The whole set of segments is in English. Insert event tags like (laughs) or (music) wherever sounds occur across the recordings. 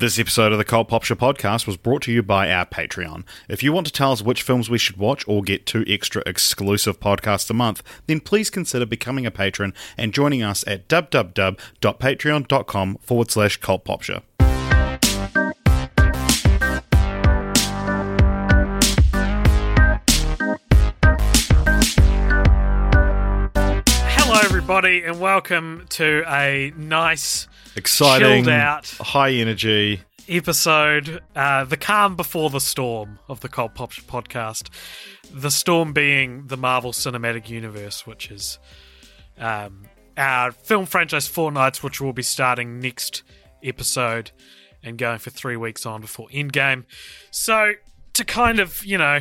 This episode of the Cult Pop Show podcast was brought to you by our Patreon. If you want to tell us which films we should watch or get two extra exclusive podcasts a month, then please consider becoming a patron and joining us at www.patreon.com forward slash Cult everybody, and welcome to a nice, Exciting, chilled out high energy. episode, uh, The Calm Before the Storm of the Cult Pop podcast. The storm being the Marvel Cinematic Universe, which is um, our film franchise Four Nights, which will be starting next episode and going for three weeks on before Endgame. So, to kind of, you know,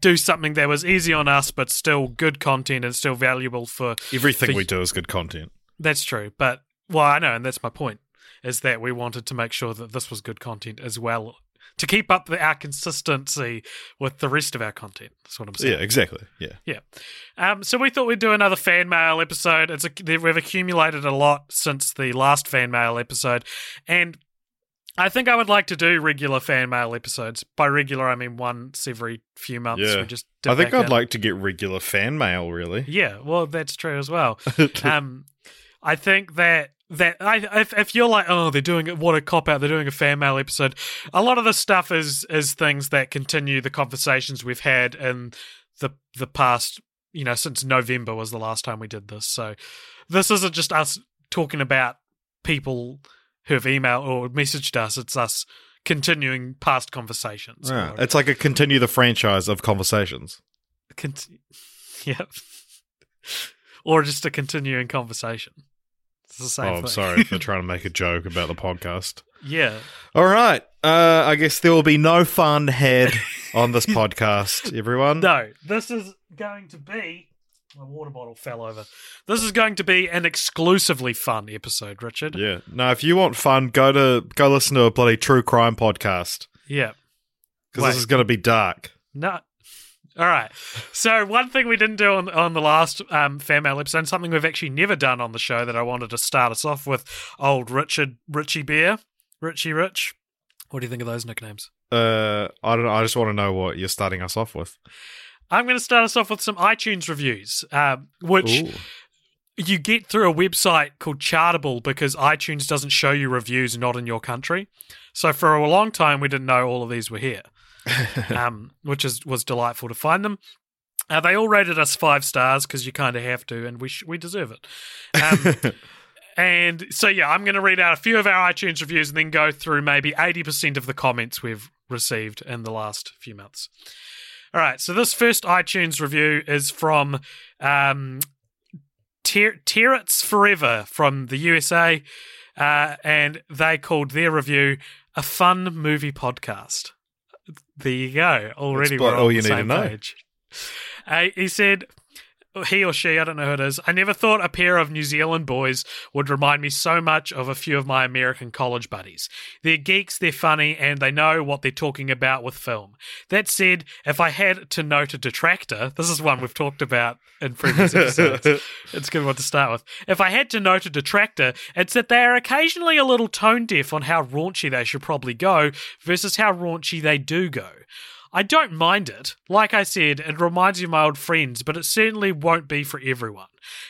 do something that was easy on us, but still good content and still valuable for Everything for- we do is good content. That's true, but well, I know, and that's my point. Is that we wanted to make sure that this was good content as well to keep up the, our consistency with the rest of our content. That's what I'm saying. Yeah, exactly. Yeah. Yeah. Um, so we thought we'd do another fan mail episode. It's a, we've accumulated a lot since the last fan mail episode, and I think I would like to do regular fan mail episodes. By regular, I mean once every few months. Yeah. We just I think I'd in. like to get regular fan mail, really. Yeah, well, that's true as well. (laughs) um, I think that that I, if if you're like, oh, they're doing what a cop out, they're doing a fan mail episode. A lot of the stuff is is things that continue the conversations we've had in the the past. You know, since November was the last time we did this. So this isn't just us talking about people who have emailed or messaged us. It's us continuing past conversations. Yeah, it's like a continue the franchise of conversations. Cont- (laughs) yep. or just a continuing conversation. It's the same Oh, I'm thing. sorry for (laughs) trying to make a joke about the podcast. yeah. All right. Uh, I guess there will be no fun had on this (laughs) podcast, everyone. No, this is going to be. My water bottle fell over. This is going to be an exclusively fun episode, Richard. Yeah. Now, if you want fun, go to go listen to a bloody true crime podcast Yeah. because this is going to be dark. No. All right. So one thing we didn't do on on the last um, fan mail episode, something we've actually never done on the show that I wanted to start us off with, old Richard Richie Bear, Richie Rich. What do you think of those nicknames? Uh, I don't know. I just want to know what you're starting us off with. I'm going to start us off with some iTunes reviews, um, which Ooh. you get through a website called Chartable because iTunes doesn't show you reviews not in your country. So for a long time, we didn't know all of these were here, (laughs) um, which is was delightful to find them. Uh, they all rated us five stars because you kind of have to, and we sh- we deserve it. Um, (laughs) and so yeah, I'm going to read out a few of our iTunes reviews and then go through maybe 80% of the comments we've received in the last few months. All right, so this first iTunes review is from um, Ter- Terrets Forever from the USA, uh, and they called their review a fun movie podcast. There you go. Already, That's we're on all the you need to know. Uh, he said, he or she, I don't know who it is. I never thought a pair of New Zealand boys would remind me so much of a few of my American college buddies. They're geeks, they're funny, and they know what they're talking about with film. That said, if I had to note a detractor, this is one we've talked about in previous (laughs) episodes. it's a good one to start with. If I had to note a detractor, it's that they are occasionally a little tone deaf on how raunchy they should probably go versus how raunchy they do go. I don't mind it. Like I said, it reminds me of my old friends, but it certainly won't be for everyone.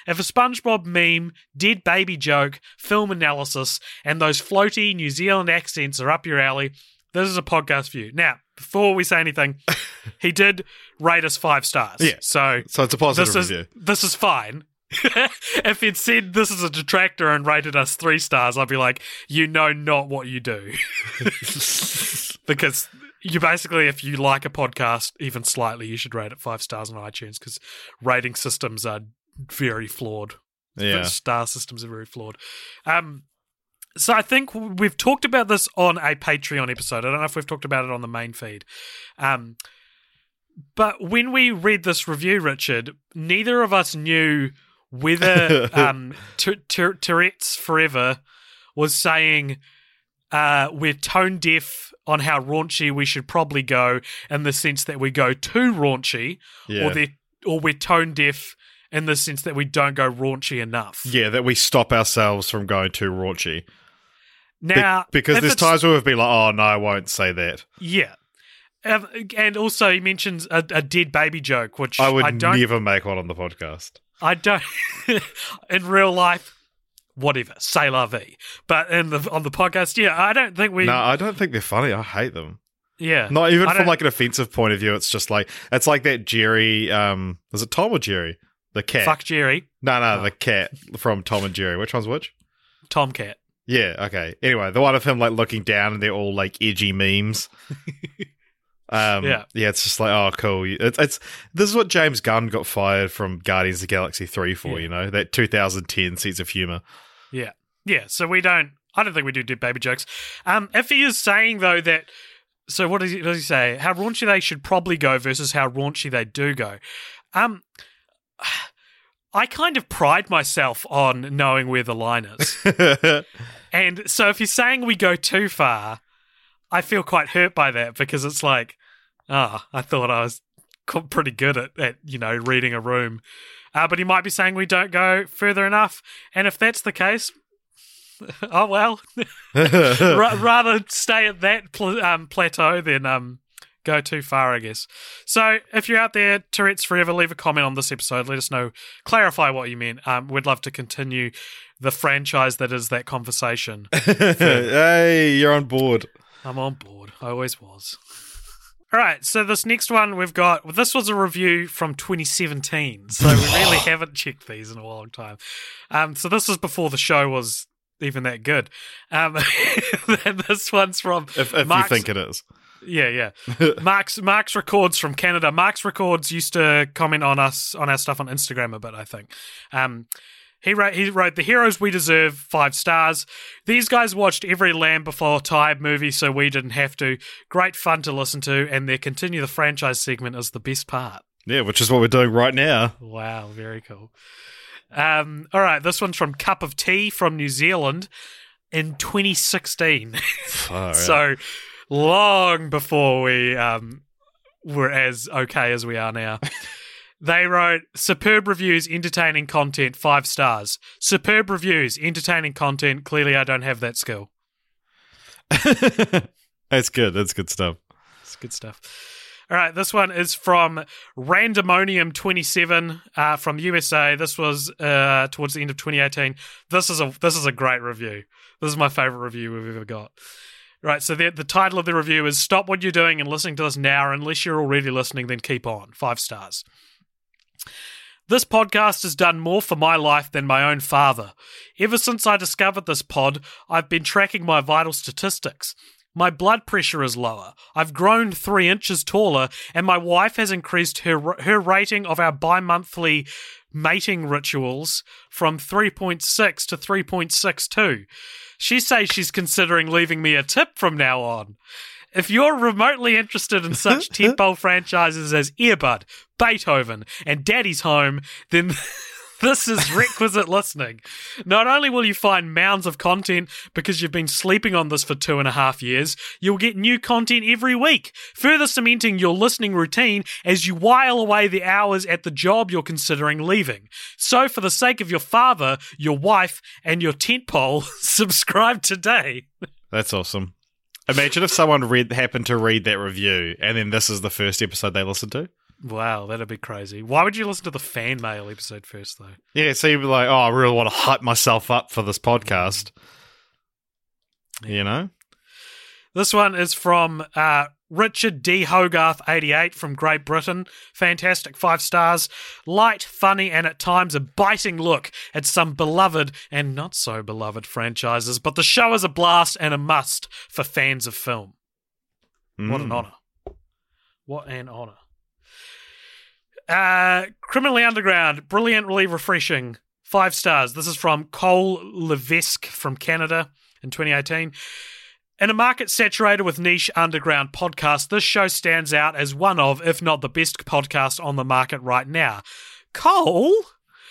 If a SpongeBob meme, dead baby joke, film analysis, and those floaty New Zealand accents are up your alley, this is a podcast for you. Now, before we say anything, (laughs) he did rate us five stars. Yeah. So So it's a positive this is review. this is fine. (laughs) if he'd said this is a detractor and rated us three stars, I'd be like, you know not what you do. (laughs) because you basically, if you like a podcast even slightly, you should rate it five stars on iTunes because rating systems are very flawed. Yeah. The star systems are very flawed. Um, So I think we've talked about this on a Patreon episode. I don't know if we've talked about it on the main feed. Um, but when we read this review, Richard, neither of us knew whether (laughs) um, T- T- Tourette's Forever was saying uh, we're tone deaf on how raunchy we should probably go, in the sense that we go too raunchy, Yeah. or or we're tone deaf in the sense that we don't go raunchy enough. Yeah, that we stop ourselves from going too raunchy. Be- Now, because if there's times where we've been like, oh, no, I won't say that. Yeah. And also, he mentions a, a dead baby joke, which I would I never make one on the podcast. I don't. (laughs) in real life, whatever, say la vie. But in the on the podcast, yeah, I don't think we. No, I don't think they're funny. I hate them. yeah, Not even I from like an offensive point of view. It's just like it's like that Jerry. Um, is it Tom or Jerry? The cat. fuck Jerry, No, no, Oh. the cat from Tom and Jerry. Which one's which? Tomcat. Yeah, okay. Anyway, the one of him like looking down and they're all like edgy memes. (laughs) um, Yeah. yeah, it's just like oh, cool. It's, it's this is what James Gunn got fired from Guardians of the Galaxy three for. Yeah. You know that 2010 sense of humor. Yeah, yeah. So we don't. I don't think we do do baby jokes. Um, if he is saying though that. So what does he, does he say? How raunchy they should probably go versus how raunchy they do go. Um, (sighs) I kind of pride myself on knowing where the line is. (laughs) And so if you're saying we go too far, I feel quite hurt by that because it's like, ah, I thought I was pretty good at, at you know, reading a room. Uh, but he might be saying we don't go further enough. And if that's the case, (laughs) oh well, (laughs) Ra- rather stay at that pl- um, plateau than um, go too far, I guess. So if you're out there, Tourette's Forever, leave a comment on this episode. Let us know, clarify what you meant. Um, we'd love to continue the franchise that is that conversation. (laughs) hey, you're on board. I'm on board. I always was. All right, so this next one we've got. Well, this was a review from 2017, so we really (laughs) haven't checked these in a long time. Um, so this was before the show was even that good. Um, (laughs) this one's from If, if Mark's- you think it is. yeah, yeah. (laughs) Mark's Mark's Records from Canada. Mark's Records used to comment on us on our stuff on Instagram a bit, I think. Um he wrote he wrote The Heroes We Deserve five stars. These guys watched every Land Before Time movie, so we didn't have to. Great fun to listen to, and their continue the franchise segment is the best part. Yeah, which is what we're doing right now. Wow, very cool. Um, all right, this one's from Cup of Tea from New Zealand in 2016. Far (laughs) out. so long before we um, were as okay as we are now. (laughs) they wrote superb reviews, entertaining content, five stars. Superb reviews, entertaining content. Clearly, I don't have that skill. (laughs) That's good. That's good stuff. It's good stuff. All right, this one is from Randomonium27 uh, from USA. This was uh, towards the end of 2018. This is a this is a great review. This is my favorite review we've ever got. Right, so the the title of the review is "Stop what you're doing and listening to this now. Unless you're already listening, then keep on." Five stars. This podcast has done more for my life than my own father. Ever since I discovered this pod, I've been tracking my vital statistics. My blood pressure is lower. I've grown three inches taller, and my wife has increased her her rating of our bi-monthly mating rituals from 3.6 to 3.62. She says she's considering leaving me a tip from now on. If you're remotely interested in such (laughs) tentpole franchises as Air Bud, Beethoven, and Daddy's Home, then (laughs) this is requisite listening. Not only will you find mounds of content because you've been sleeping on this for two and a half years, you'll get new content every week, further cementing your listening routine as you while away the hours at the job you're considering leaving. So, for the sake of your father, your wife, and your tentpole, (laughs) subscribe today. That's awesome. Imagine if someone read happened to read that review and then this is the first episode they listened to. Wow, that'd be crazy. Why would you listen to the fan mail episode first, though? Yeah, so you'd be like, oh, I really want to hype myself up for this podcast. You know? This one is from uh, Richard D. Hogarth, 88, from Great Britain. Fantastic, five stars. Light, funny, and at times a biting look at some beloved and not so beloved franchises, but the show is a blast and a must for fans of film. What an Mm. honor. What an honor. Uh, Criminally Underground, brilliantly refreshing. Five stars. This is from Cole Levesque from Canada in 2018. In a market saturated with niche underground podcasts, this show stands out as one of, if not the best podcast on the market right now. Cole?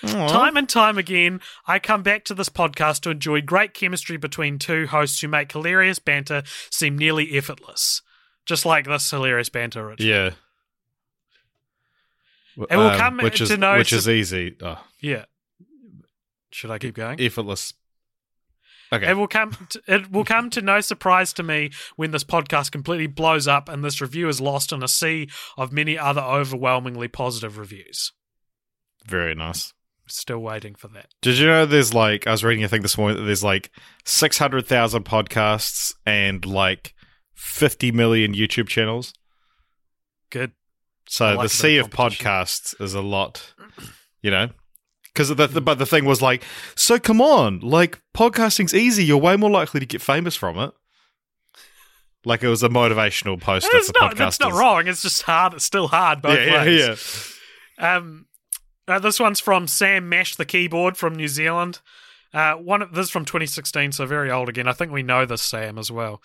Time and time again, I come back to this podcast to enjoy great chemistry between two hosts who make hilarious banter seem nearly effortless. Just like this hilarious banter, Rich. Yeah. It will um, come which is, to know which is easy. Oh, Yeah. Should I keep going? effortless. Okay. It will come. To, it will come to no surprise to me when this podcast completely blows up and this review is lost in a sea of many other overwhelmingly positive reviews. Very nice. Still waiting for that. Did you know there's like I was reading a thing this morning that there's like six hundred thousand podcasts and like fifty million YouTube channels. Good. So like the sea of of podcasts is a lot, you know. Because the, the but the thing was like, so come on, like podcasting's easy. You're way more likely to get famous from it. Like it was a motivational poster It's for not. That's not wrong. It's just hard. It's still hard both Yeah, yeah, ways. yeah. Um, uh, this one's from Sam Mash the keyboard from New Zealand. Uh, one of, this is from 2016, so very old again. I think we know this Sam as well.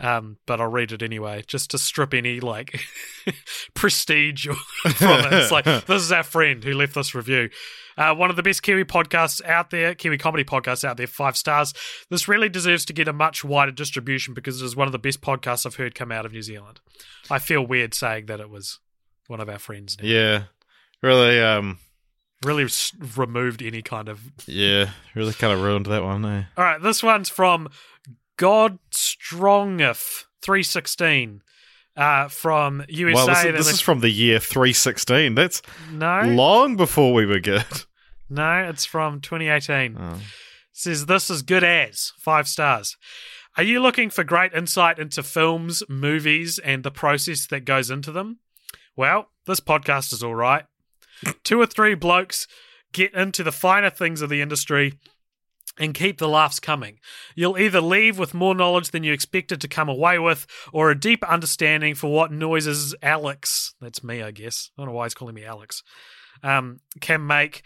Um, but I'll read it anyway, just to strip any like (laughs) prestige (laughs) from it. It's like (laughs) this is our friend who left this review. Uh, one of the best Kiwi podcasts out there, Kiwi comedy podcasts out there, five stars. This really deserves to get a much wider distribution because it is one of the best podcasts I've heard come out of New Zealand. I feel weird saying that it was one of our friends. Now. Yeah, really. Um, Really s- removed any kind of. yeah, really kind of ruined that one. Eh? All right, this one's from God Strongeth three sixteen. Uh, from USA. Well, this, Then this is from the year 316. That's no, long before we were good. no, it's from 2018. Oh. says this is good as five stars. Are you looking for great insight into films, movies, and the process that goes into them? Well, this podcast is all right. Two or three blokes get into the finer things of the industry and keep the laughs coming. You'll either leave with more knowledge than you expected to come away with, or a deeper understanding for what noises Alex, that's me, I guess. I don't know why he's calling me Alex, um, can make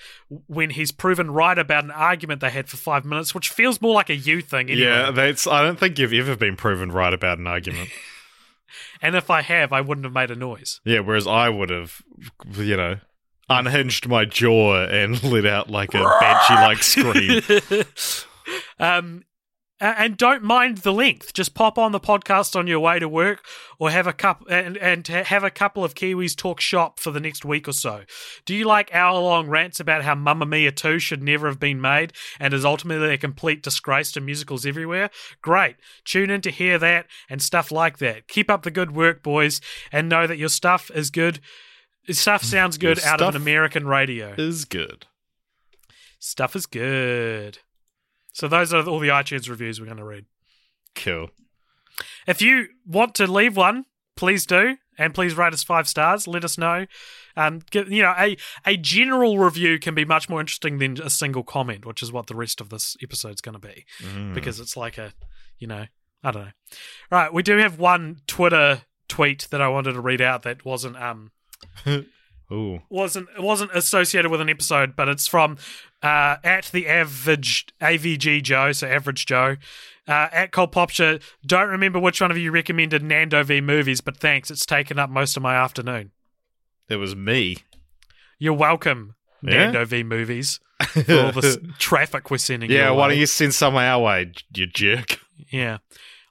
when he's proven right about an argument they had for five minutes, which feels more like a you thing anyway. Yeah, that's. I don't think you've ever been proven right about an argument. (laughs) And if I have, I wouldn't have made a noise. yeah, whereas I would have, you know, unhinged my jaw and (laughs) let out like a banshee-like scream. (laughs) um, and don't mind the length. Just pop on the podcast on your way to work, or have a cup and and have a couple of Kiwis talk shop for the next week or so. Do you like hour long rants about how Mamma Mia two should never have been made and is ultimately a complete disgrace to musicals everywhere? Great, tune in to hear that and stuff like that. Keep up the good work, boys, and know that your stuff is good. Stuff sounds good Your out of an American radio. Is good. Stuff is good. So those are all the iTunes reviews we're going to read. Cool. If you want to leave one, please do, and please rate us five stars. Let us know. Um, get, you know, a a general review can be much more interesting than a single comment, which is what the rest of this episode's going to be, Mm. because it's like a, you know, I don't know. All right, we do have one Twitter tweet that I wanted to read out that wasn't um Ooh. (laughs) wasn't it wasn't associated with an episode, but it's from uh, at the average AVG Joe, so average Joe. Uh, at Cult Popture, don't remember which one of you recommended Nando v movies, but thanks, it's taken up most of my afternoon. It was me. You're welcome, Yeah? Nando v movies, for all this (laughs) traffic we're sending. Yeah, why way. don't you send some our way, you jerk? Yeah.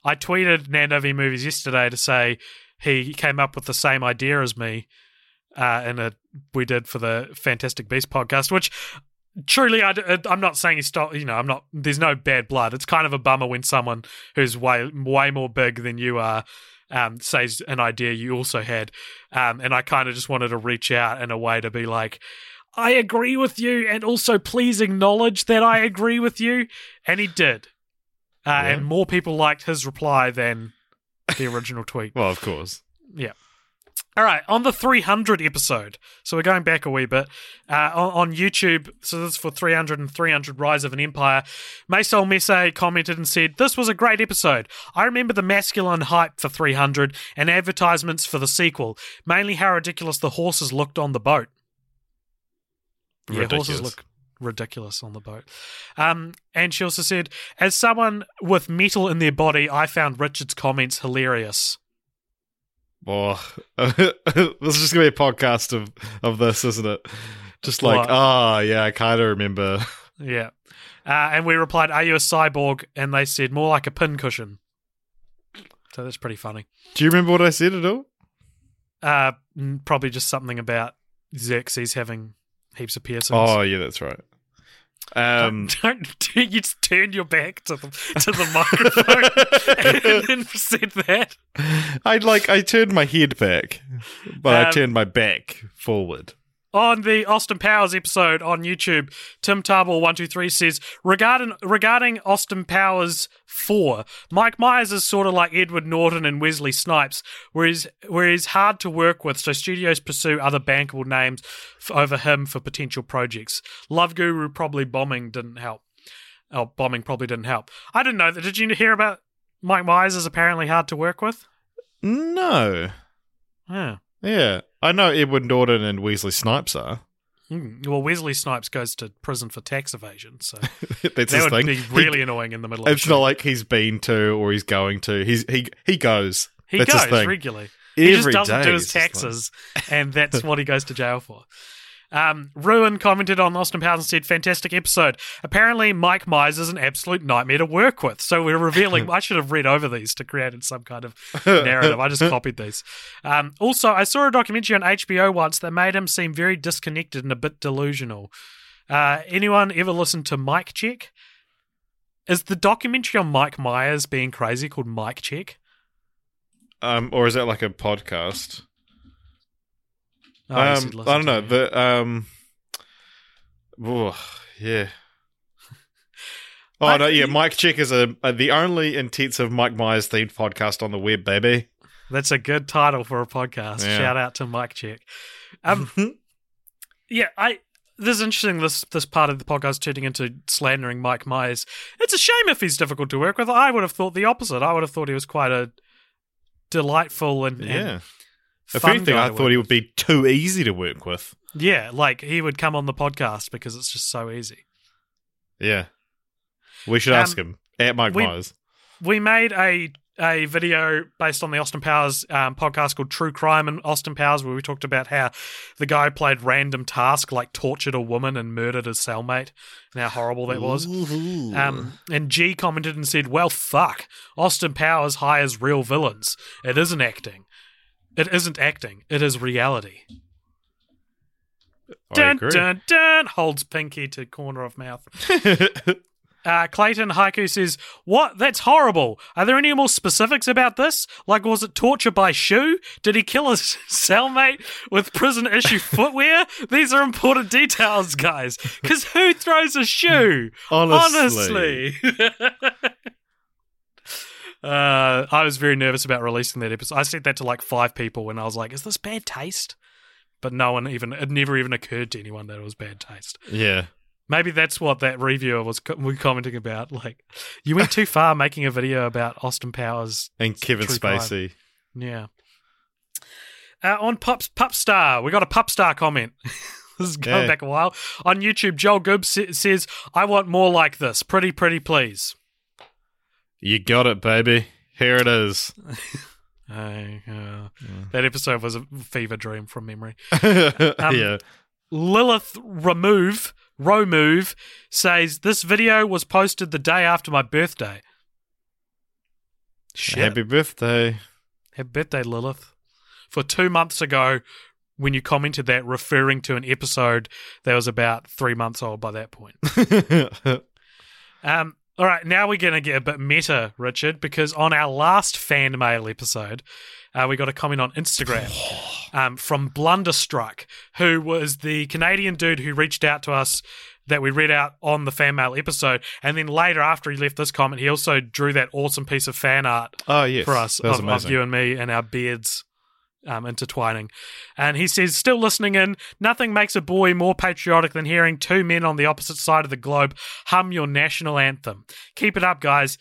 I tweeted Nando v Movies yesterday to say he came up with the same idea as me uh, in a we did for the Fantastic Beast podcast, which truly I, am not saying he stole, you know, I'm not, there's no bad blood. It's kind of a bummer when someone who's way, way more big than you are um, says an idea you also had. Um, and I kind of just wanted to reach out in a way to be like, I agree with you, and also please acknowledge that I agree with you. And he did. Uh, Yeah. And more people liked his reply than the original tweet. Well, of course. All right, on the 300 episode, so we're going back a wee bit, uh, on, on YouTube, so this is for 300 and 300 Rise of an Empire, Maysol Messe commented and said, This was a great episode. I remember the masculine hype for 300 and advertisements for the sequel, mainly how ridiculous the horses looked on the boat. Yeah, horses look ridiculous on the boat. Um, and she also said, as someone with metal in their body, I found Richard's comments hilarious. Oh, (laughs) this is just gonna be a podcast of of this, isn't it? Just like, ah, yeah, I kind of remember. Yeah. Uh, and we replied, Are you a cyborg? And they said, More like a pincushion. So that's pretty funny. Do you remember what I said at all? Uh, probably just something about Xerxes having heaps of piercings. Oh, yeah, that's right. Um, (laughs) don't, don't you just turn your back to the to the microphone and then said that. I like I turned my head back, but I Um, turned my back forward. On the Austin Powers episode on YouTube, Tim Tarbell123 says regarding regarding Austin Powers 4, Mike Myers is sort of like Edward Norton and Wesley Snipes, where he's, where he's hard to work with, so studios pursue other bankable names f- over him for potential projects. Love Guru probably bombing didn't help. Oh, bombing probably didn't help. I didn't know that. Did you hear about Mike Myers is apparently hard to work with? No, Yeah. yeah, I know Edward Norton and Wesley Snipes are. Hmm. Well, Wesley Snipes goes to prison for tax evasion, so (laughs) That's that his would thing. be He- really annoying in the middle of it's not like he's been to or he's going to. He's he he goes. He That's goes his thing. regularly. He just doesn't day do his just like- taxes, and that's what he goes to jail for. Um, Ruin commented on Austin Powers and said, "Fantastic episode. Apparently, Mike Myers is an absolute nightmare to work with. So we're revealing. (laughs) I should have read over these to create some kind of (laughs) narrative. I just copied these. Um, also, I saw a documentary on HBO once that made him seem very disconnected and a bit delusional. Uh, anyone ever listened to Mike Check? Is the documentary on Mike Myers being crazy called Mike Check? Um, or is that like a podcast? Oh, I um, I don't know. The um, oh, yeah. (laughs) Oh no, yeah. Mike Check is a, a the only intensive Mike Myers themed podcast on the web, baby. That's a good title for a podcast. Yeah. Shout out to Mike Check. Um, yeah, I. This is interesting. This this part of the podcast turning into slandering Mike Myers. It's a shame if he's difficult to work with. I would have thought the opposite. I would have thought he was quite a delightful and, and Yeah. If anything, guy I thought he would be too easy to work with. with. Yeah, like he would come on the podcast because it's just so easy. Yeah. We should Um, ask him at Mike we- Myers. we made a a video based on the Austin Powers um, podcast called True Crime and Austin Powers, where we talked about how the guy played random task, like tortured a woman and murdered his cellmate, and how horrible that was. Um, and G commented and said, "Well, fuck, Austin Powers hires real villains. It isn't acting. It isn't acting. It is reality." I dun agree. dun dun. Holds pinky to corner of mouth. (laughs) Uh, Clayton Haiku says, What? That's horrible. Are there any more specifics about this? Like, was it torture by shoe? Did he kill his (laughs) cellmate with prison issue (laughs) footwear? These are important details, guys. Because who throws a shoe? Honestly. Honestly. Uh, I was very nervous about releasing that episode. I said that to like five people and I was like, Is this bad taste? But no one even, it never even occurred to anyone that it was bad taste. yeah. Maybe that's what that reviewer was co- commenting about. Like, you went too far making a video about Austin Powers. And Kevin True crime. Spacey. Yeah. Uh, on Pups Star, we got a Pup Star comment. (laughs) this is going Yeah. back a while. On YouTube, Joel Gibbs sa- says, I want more like this. Pretty, pretty, please. You got it, baby. Here it is. (laughs) I, uh, That episode was a fever dream from memory. (laughs) yeah. Lilith Remove, Romove, says, This video was posted the day after my birthday. Shit. Happy birthday. Happy birthday, Lilith. For two months ago, when you commented that, referring to an episode that was about three months old by that point. (laughs) Um, all right, now we're going to get a bit meta, Richard, because on our last fan mail episode, uh, we got a comment on Instagram (sighs) um, from Blunderstruck, who was the Canadian dude who reached out to us that we read out on the fan mail episode. And then later, after he left this comment, he also drew that awesome piece of fan art oh, yes. for us of, of you and me and our beards um, intertwining. And he says, still listening in, nothing makes a boy more patriotic than hearing two men on the opposite side of the globe hum your national anthem. Keep it up, guys.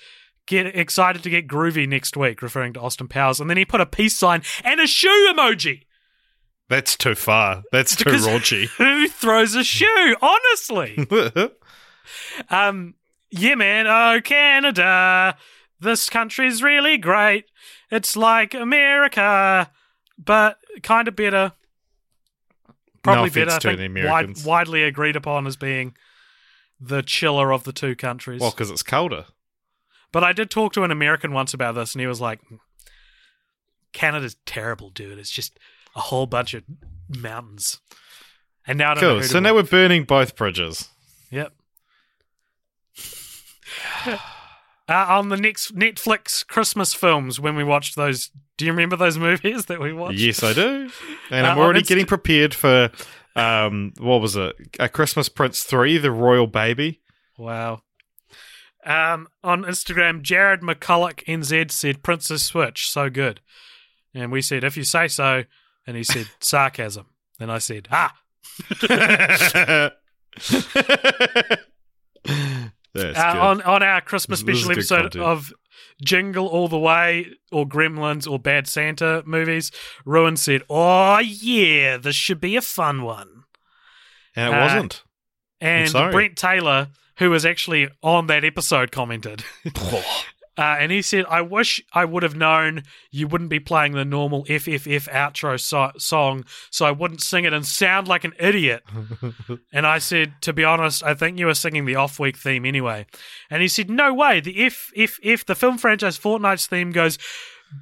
Get excited to get groovy next week, referring to Austin Powers. And then he put a peace sign and a shoe emoji. That's too far. That's too raunchy. (laughs) Who throws a shoe? Honestly. (laughs) Um, yeah, man. Oh, Canada. This country's really great. It's like America, but kind of better. Probably offense better. I wide, widely agreed upon as being the chiller of the two countries. well, because it's colder. but I did talk to an American once about this, and he was like, "Canada's terrible, dude. It's just a whole bunch of mountains." And now I don't Cool. So now we're burning both bridges. Yep. (sighs) (laughs) uh, on the next Netflix Christmas films, when we watched those, do you remember those (laughs) movies that we watched? Yes, I do. And Uh, I'm already getting prepared for um what was it? A Christmas Prince 3, The Royal Baby. Wow. Um, on Instagram, Jared McCulloch NZ said Princess Switch, so good. And we said, if you say so. And he said, (laughs) sarcasm. And I said, ah. (laughs) Uh, on on our Christmas This special episode of Jingle All the Way or Gremlins or Bad Santa movies, Ruin said, "Oh yeah, this should be a fun one." and it uh, wasn't. And. Brent Taylor, who was actually on that episode, commented, (laughs) (laughs) uh, and he said, "I wish I would have known you wouldn't be playing the normal FFF outro so- song, so I wouldn't sing it and sound like an idiot." (laughs) And I said, to be honest, I think you were singing the off week theme anyway. And he said, no way. The if if if the film franchise Fortnite's theme goes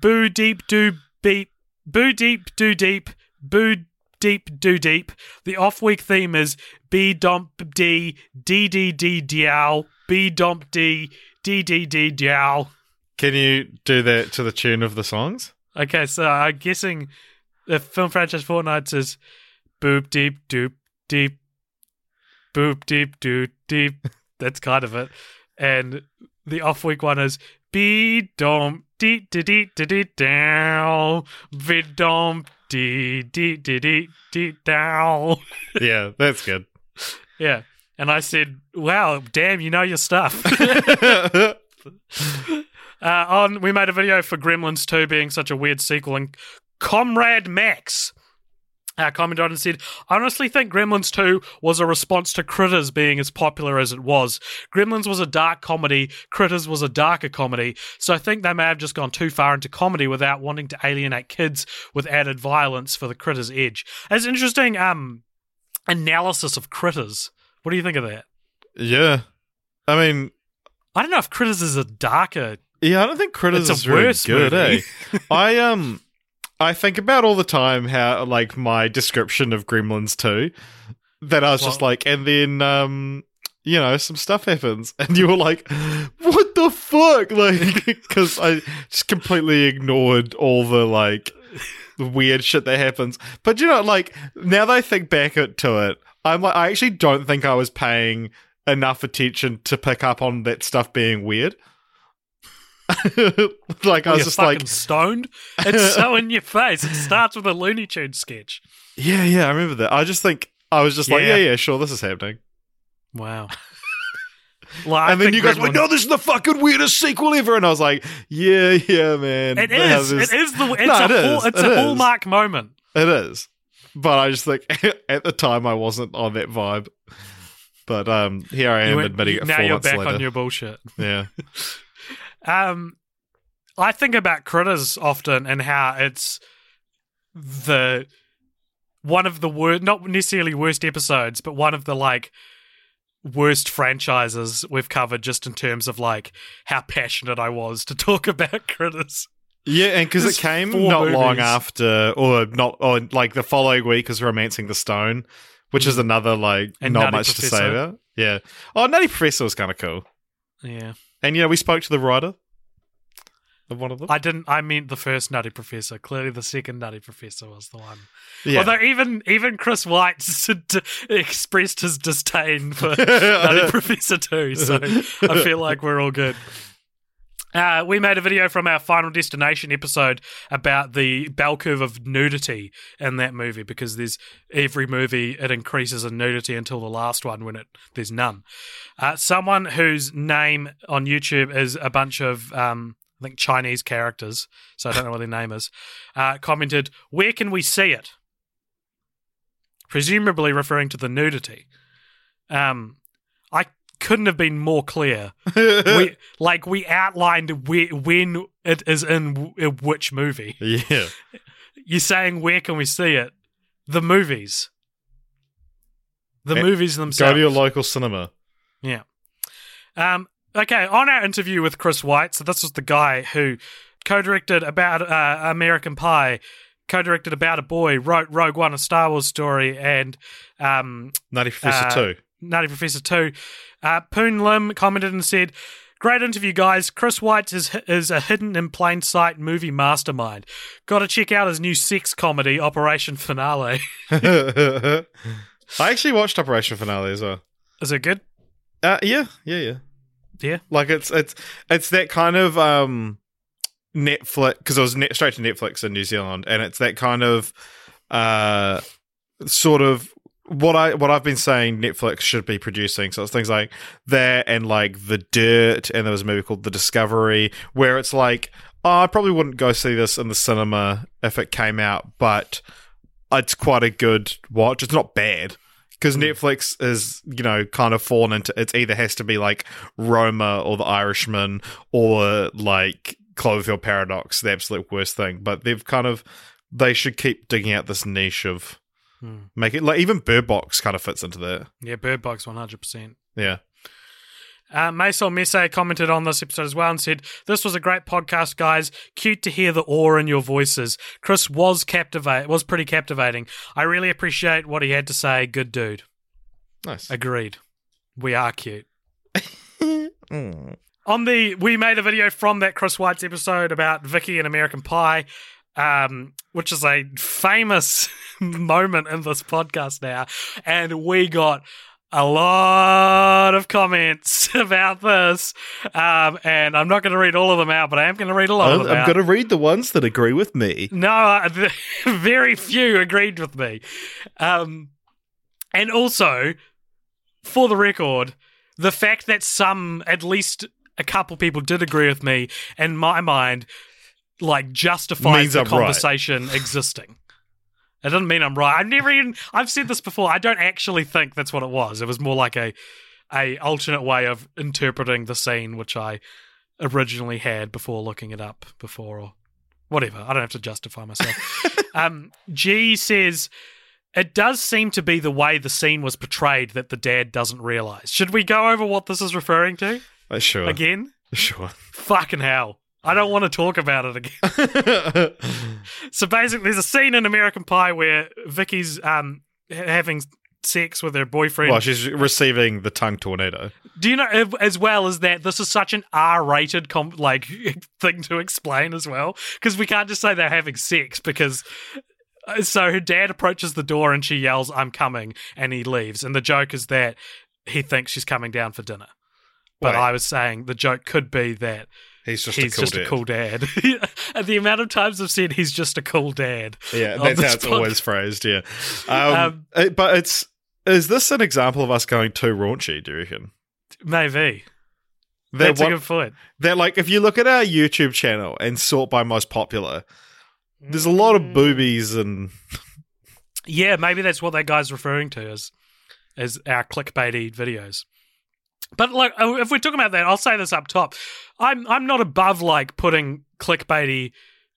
boo deep do beep boo deep do deep boo deep do deep. The off week theme is b dump d d d d dow b dump d d d d dow. Can you do that to the tune of the songs? Okay, so I'm guessing the film franchise Fortnite is boop deep doop deep boop deep doop deep. (laughs) That's kind of it. And the off week one is be dom dee dee dee dee dee down be dom dee dee dee dee dee down. (laughs) yeah, that's good. Yeah. And I said, Wow, damn, you know your stuff. (laughs) (laughs) Uh, on we made a video for Gremlins 2 being such a weird sequel, and Comrade Max uh, commented on and said, I honestly think Gremlins 2 was a response to Critters being as popular as it was. Gremlins was a dark comedy, Critters was a darker comedy, so I think they may have just gone too far into comedy without wanting to alienate kids with added violence for the Critters edge. It's interesting um, analysis of Critters. What do you think of that? yeah. I mean, I don't know if Critters is a darker. yeah, I don't think Critters is really good, eh? (laughs) I um I think about all the time how like my description of Gremlins 2 that I was just like and then um you know some stuff happens and you were like what the fuck like (laughs) cuz I just completely ignored all the like the weird shit that happens. But you know like now that I think back to it I'm like I actually don't think I was paying enough attention to pick up on that stuff being weird. (laughs) like I was just like stoned. It's so (laughs) in your face. It starts with a Looney Tunes sketch. Yeah, yeah, I remember that. I just think I was just like, Yeah. yeah, yeah, sure, this is happening. Wow. (laughs) I and then you guys were like, no, this is the fucking weirdest sequel ever. And I was like, yeah, yeah, man. It Yeah, is. It is the. It's No, a. it hall, it's It a is. hallmark moment. It is. But I just think (laughs) at the time I wasn't on that vibe. But um, here I am went- admitting you- it now four you're back later. on your bullshit. Yeah. (laughs) Um, I think about critters often and how it's the one of the worst, not necessarily worst episodes, but one of the like worst franchises we've covered just in terms of like how passionate I was to (laughs) talk about critters. Yeah, and because it came not long after, or not, or like the following week is Romancing the Stone, which is another like Mm. And not Nutty much to say about. Yeah. Oh, Nutty Professor was kind of cool. Yeah. And you know, we spoke to the writer of one of them. I didn't. I meant the first Nutty Professor. Clearly, the second Nutty Professor was the one. yeah. Although even even Chris Weitz (laughs) d- expressed his disdain for (laughs) Nutty Professor too, so I feel like we're all good. Uh, we made a video from our Final Destination episode about the bell curve of nudity in that movie because there's every movie it increases in nudity until the last one when it there's none. Uh, someone whose name on YouTube is a bunch of um, I think Chinese characters, so I don't know what their name is, uh, commented, "Where can we see it?" presumably referring to the nudity. Um, couldn't have been more clear. (laughs) we, like we outlined where, when it is in w- which movie. yeah. You're saying where can we see it? The movies. The Eh, movies themselves. Go to your local cinema. Yeah. Um, okay, on our interview with Chris Weitz, so this was the guy who co-directed about uh, American Pie, co-directed About a Boy, wrote Rogue One, a Star Wars story, and um, Nutty Professor Uh, 2. Nutty Professor 2. Uh, Poon Lim commented and said, Great interview, guys. Chris Weitz is, is a hidden in plain sight movie mastermind. Got to check out his new sex comedy, Operation Finale. (laughs) (laughs) I actually watched Operation Finale as well. is it good? Uh, yeah, yeah, yeah. Yeah. Like it's it's it's that kind of um Netflix because it was net, straight to Netflix in New Zealand, and it's that kind of uh sort of what I what I've been saying Netflix should be producing. So it's things like that and like The Dirt, and there was a movie called The Discovery, where it's like oh, I probably wouldn't go see this in the cinema if it came out, but it's quite a good watch. It's not bad because hmm. Netflix is, you know, kind of fallen into it either has to be like Roma or The Irishman or like Cloverfield Paradox, the absolute worst thing. But they've kind of they should keep digging out this niche of Hmm. make it like even Bird Box kind of fits into that. Yeah, Bird Box 100%. Yeah. Uh, Maisel Messe commented on this episode as well and said, This was a great podcast, guys. Cute to hear the awe in your voices. Chris was captivate was pretty captivating. I really appreciate what he had to say. Good dude. Nice. Agreed. We are cute. (laughs) Mm. On the we made a video from that Chris Weitz's episode about Vicky and American Pie, um, which is a famous (laughs) moment in this podcast now, and we got a lot of comments (laughs) about this. Um, and I'm not going to read all of them out, but I am going to read a lot I'm, them out. going to read the ones that agree with me. No, uh, (laughs) very few agreed with me. Um, and also, for the record, the fact that some, at least a couple people did agree with me, in my mind, like justifies Means the I'm right. conversation existing. It doesn't mean I'm right. I've never even. I've said this before. I don't actually think that's what it was. It was more like a, a alternate way of interpreting the scene, which I originally had before looking it up before or whatever. I don't have to justify myself. (laughs) um, G says it does seem to be the way the scene was portrayed that the dad doesn't realize. Should we go over what this is referring to Uh, sure. again? Sure. Fucking hell. I don't want to talk about it again. (laughs) So basically, there's a scene in American Pie where Vicky's um, having sex with her boyfriend. well, she's receiving the tongue tornado. Do you know as well as that this is such an R-rated com- like (laughs) thing to explain as well because we can't just say they're having sex because uh, so her dad approaches the door and she yells I'm coming and he leaves and the joke is that he thinks she's coming down for dinner. But Wait. I was saying the joke could be that He's just he's a cool just dad. a cool dad. (laughs) and the amount of times I've said he's just a cool dad. Yeah, that's how it's podcast. always phrased. Yeah, um, Um, it- but it's is this an example of us going too raunchy? Do you reckon? Maybe. That That's a good point. that like if you look at our YouTube channel and sort by most popular, there's a lot of boobies and Yeah, maybe that's what that guy's referring to as as our clickbaity videos. But like, uh, if we're talking about that, I'll say this up top. I'm I'm not above like putting clickbaity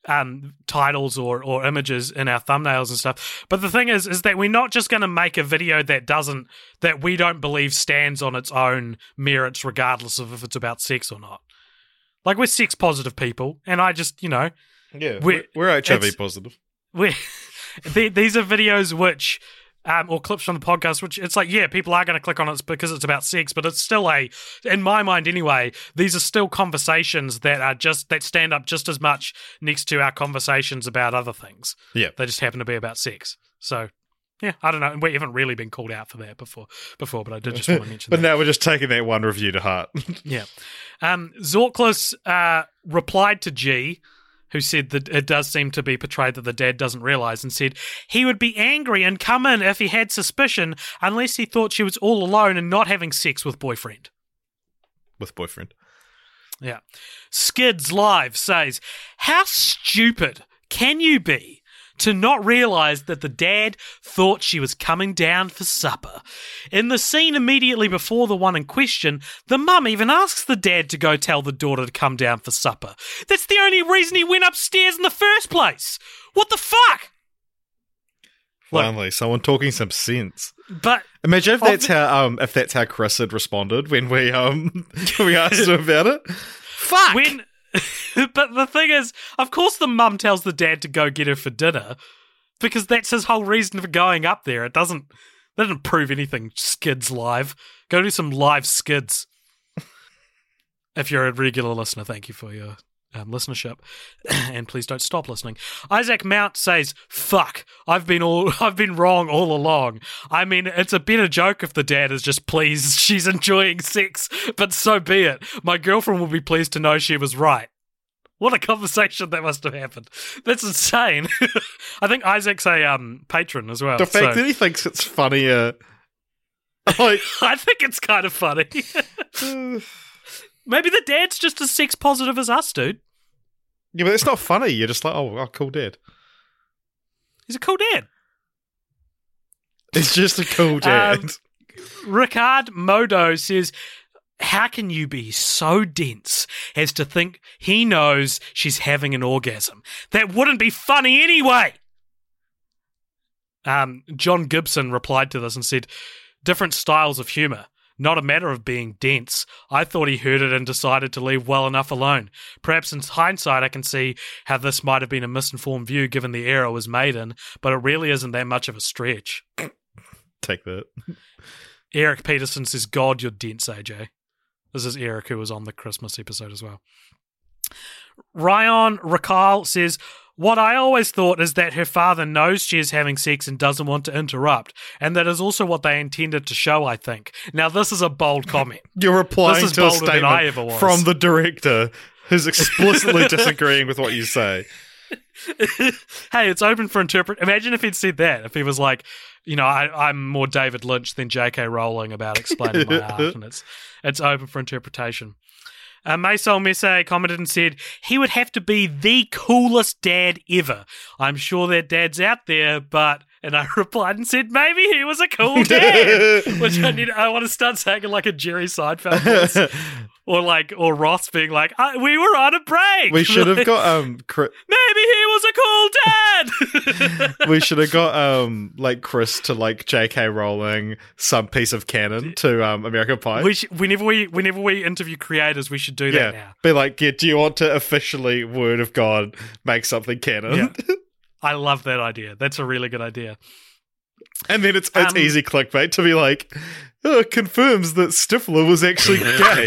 um, titles or or images in our thumbnails and stuff. But the thing is, is that we're not just going to make a video that doesn't that we don't believe stands on its own merits, regardless of if it's about sex or not. Like we're sex positive people, and I just you know yeah, We- we're, we're HIV positive. we (laughs) the- these are videos which um, or clips from the podcast which it's like yeah people are going to click on it because it's about sex but it's still a in my mind anyway these are still conversations that are just that stand up just as much next to our conversations about other things Yeah. they just happen to be about sex so yeah i don't know we haven't really been called out for that before before but i did just want to (laughs) mention But that now we're just taking that one review to heart. (laughs) yeah. Um, Zorklus uh, replied to G, who said that it does seem to be portrayed that the dad doesn't realize, and said he would be angry and come in if he had suspicion, unless he thought she was all alone and not having sex with boyfriend. with boyfriend. Yeah. Skids Live says, How stupid can you be to not realize that the dad thought she was coming down for supper. In the scene immediately before the one in question, the mum even asks the dad to go tell the daughter to come down for supper. That's the only reason he went upstairs in the first place. What the fuck? Look. Finally, someone talking some sense. But Imagine if that's the- how um if that's how Chris had responded when we um (laughs) we asked him about it. Fuck. when (laughs) but the thing is, of course the mum tells the dad to go get her for dinner because that's his whole reason for going up there. It doesn't that doesn't prove anything skids live. Go do some live skids. if you're a regular listener, thank you for your um, listenership, (clears throat) and please don't stop listening. Isaac Mount says, "Fuck, I've been all (laughs) I've been wrong all along. I mean, it's a better joke if the dad is just pleased (laughs) she's enjoying sex, but so be it. My girlfriend will be pleased to know she was right." What a conversation that must have happened. That's insane. (laughs) I think Isaac's a um, patron as well. the fact so- that he thinks it's funnier like I think it's kind of funny. Maybe the dad's just as sex positive as us, dude. Yeah, but it's not funny. You're just like, oh, oh cool dad. He's a cool dad. It's just a cool dad. Um, Ricard Modo says, How can you be so dense as to think he knows she's having an orgasm? That wouldn't be funny anyway. Um, John Gibson replied to this and said, Different styles of humour. Not a matter of being dense. I thought he heard it and decided to leave well enough alone. Perhaps in hindsight, I can see how this might have been a misinformed view given the era it was made in, but it really isn't that much of a stretch. (coughs) Take that. (laughs) Eric Peterson says, God, you're dense, AJ. This is Eric, who was on the Christmas episode as well. Ryan Rakal says, What I always thought is that her father knows she is having sex and doesn't want to interrupt. And that is also what they intended to show, I think. Now, this is a bold comment. (laughs) You're replying to a bolder than I ever statement was. from the director who's explicitly (laughs) disagreeing with what you say. (laughs) hey, it's open for interpret. Imagine if he'd said that. If he was like, you know, I, I'm more David Lynch than J.K. Rowling about explaining my art, and it's it's open for interpretation. Uh, Maisol Messe commented and said he would have to be the coolest dad ever. I'm sure that dad's out there, but and I (laughs) replied and said maybe he was a cool dad, (laughs) which I need. I want to start saying like a Jerry Seinfeld voice, (laughs) or like or Ross being like, I, "We were on a break. we should have got um Chris, (laughs) Maybe he was a cool dad. (laughs) we should have got um like Chris to like J.K. Rowling some piece of canon to um American Pie. we sh- whenever we whenever we interview creators, we should do yeah, that now. be like, yeah, do you want to officially word of God make something canon? Yeah. (laughs) I love that idea. That's a really good idea. and then it's it's Um, easy clickbait to be like, oh, confirms that Stifler was actually gay.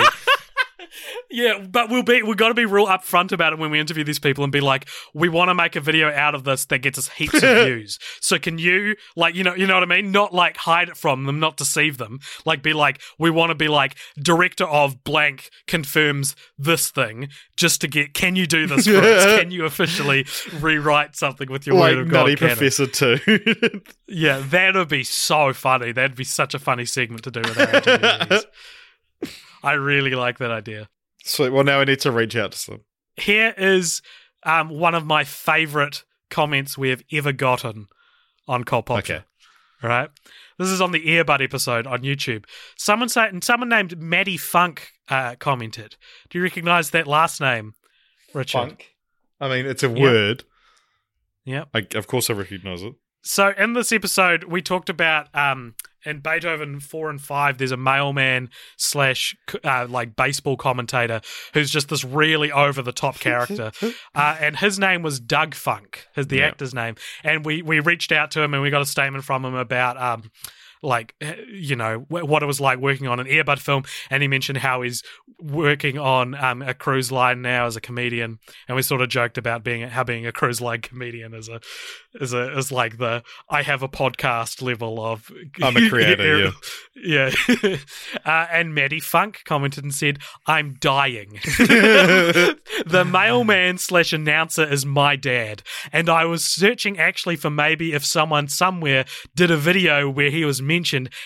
Yeah, but we'll be we've got to be real upfront about it when we interview these people and be like, we want to make a video out of this that gets us heaps of (laughs) views. So can you like you know you know what I mean? Not like hide it from them, not deceive them. Like be like, we want to be like director of blank confirms this thing just to get. Can you do this for us? (laughs) Can you officially rewrite something with your like word of God? Nutty canon? Professor too. (laughs) Yeah, that would be so funny. That'd be such a funny segment to do with our interviewees. I really like that idea. Sweet. Well, now I need to reach out to them. Here is um, one of my favorite comments we have ever gotten on Cult Pop. Okay. All right. This is on the Air Bud episode on YouTube. Someone say, and someone named Maddie Funk uh, commented. Do you recognize that last name, Richard? I mean, it's a Yeah. word. Yeah. Of course, I recognize it. So in this episode, we talked about um, in Beethoven four and five. There's a mailman slash uh, like baseball commentator who's just this really over the top character, (laughs) uh, and his name was Doug Funk, his the Yeah. actor's name. And we we reached out to him and we got a statement from him about um. Like eh, you know what it was like working on an Air Bud film, and he mentioned how he's working on um, a cruise line now as a comedian, and we sort of joked about being how being a cruise line comedian is a is a is like the I have a podcast level of I'm a creator, (laughs) yeah. (laughs) uh, and Maddie Funk commented and said, "I'm dying." (laughs) the mailman slash announcer is my dad, and I was searching actually for maybe if someone somewhere did a video where he was mentioned,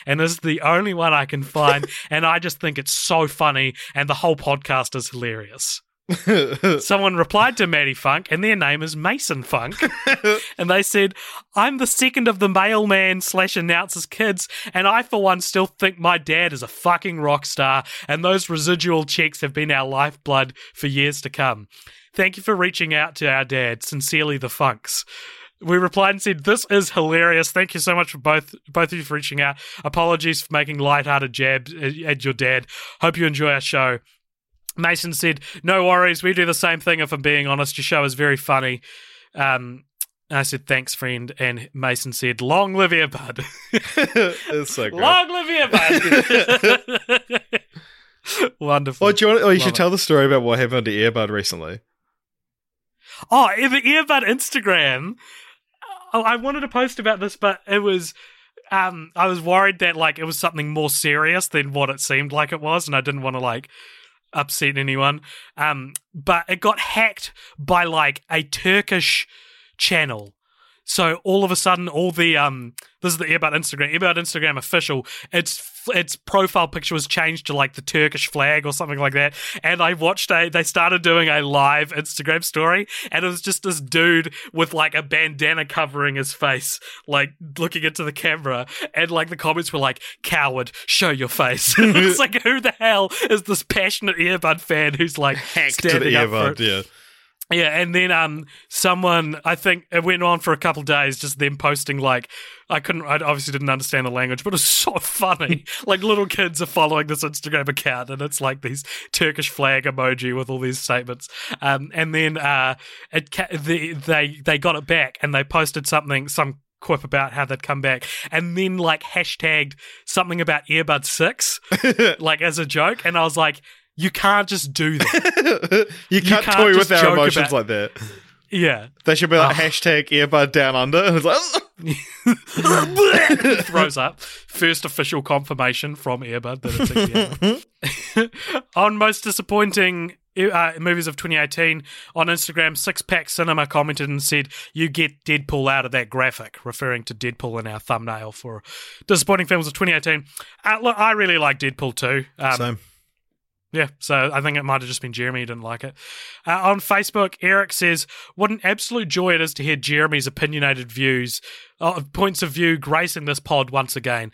and this is the only one I can find, (laughs) and I just think it's so funny, and the whole podcast is hilarious. (laughs) Someone replied to Maddie Funk, and their name is Mason Funk. (laughs) and they said, I'm the second of the mailman slash announcer's kids, and I, for one, still think my dad is a fucking rock star, and those residual checks have been our lifeblood for years to come. Thank you for reaching out to our dad. Sincerely, the Funks. We replied and said, "This is hilarious. Thank you so much for both both of you for reaching out. Apologies for making light-hearted jabs at your dad. Hope you enjoy our show." Mason said, "No worries. We do the same thing. If I'm being honest, your show is very funny." Um, I said, "Thanks, friend." And Mason said, "Long live Air Bud." (laughs) it's so great. Long live Air Bud. (laughs) Wonderful. Oh, do you want, oh, you should it. tell the story about what happened to Air Bud recently. Oh, the Air Bud Instagram. Oh, I wanted to post about this, but it was. Um, I was worried that like it was something more serious than what it seemed like it was, and I didn't want to like upset anyone. Um, but it got hacked by like a Turkish channel. So all of a sudden, all the um, this is the Air Bud Instagram, Air Bud Instagram official. Its its profile picture was changed to like the Turkish flag or something like that. And I watched a. They started doing a live Instagram story, and it was just this dude with like a bandana covering his face, like looking into the camera. And like the comments were like, "Coward, show your face." (laughs) it's like, who the hell is this passionate Air Bud fan who's like the standing up for it? yeah. Yeah, and then um, someone I think it went on for a couple days, just them posting like I couldn't, I obviously didn't understand the language, but it was (laughs) so funny. like little kids are following this Instagram account, and it's like these Turkish flag emoji with all these statements. Um, and then uh, it ca- the, they they got it back, and they posted something some quip about how they'd come back and then like hashtagged something about Air Bud 6 (laughs) like as a joke and i was like you can't just do that (laughs) you can't, can't toy with our emotions about- like that. yeah They should be like Oh. hashtag Air Bud down under. And it's like, (laughs) throws up. First official confirmation from Air Bud that it's Air Bud. (laughs) on most disappointing uh, movies of 2018 on Instagram, Six Pack Cinema commented and said, "You get Deadpool out of that graphic," referring to Deadpool in our thumbnail for disappointing films of 2018. Uh, look, I really like Deadpool too. Um, Same. Yeah, so I think it might have just been Jeremy didn't like it. Uh, on Facebook, Eric says, "What an absolute joy it is to hear Jeremy's opinionated views, uh, points of view, gracing this pod once again.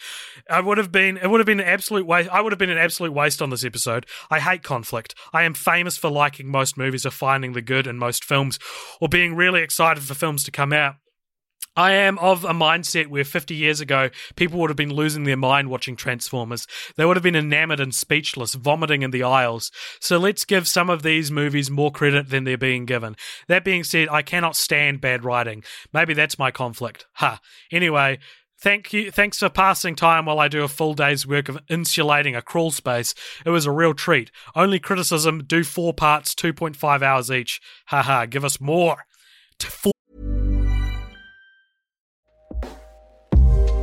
I would have been, it would have been an absolute waste. I would have been an absolute waste on this episode. I hate conflict. I am famous for liking most movies or finding the good in most films, or being really excited for films to come out." I am of a mindset where 50 years ago, people would have been losing their mind watching Transformers. They would have been enamored and speechless, vomiting in the aisles. So let's give some of these movies more credit than they're being given. That being said, I cannot stand bad writing. Maybe that's my conflict. Ha. Anyway, Thank you. Thanks for passing time while I do a full day's work of insulating a crawl space. It was a real treat. Only criticism: do four parts, two point five hours each. Haha. Give us more. Four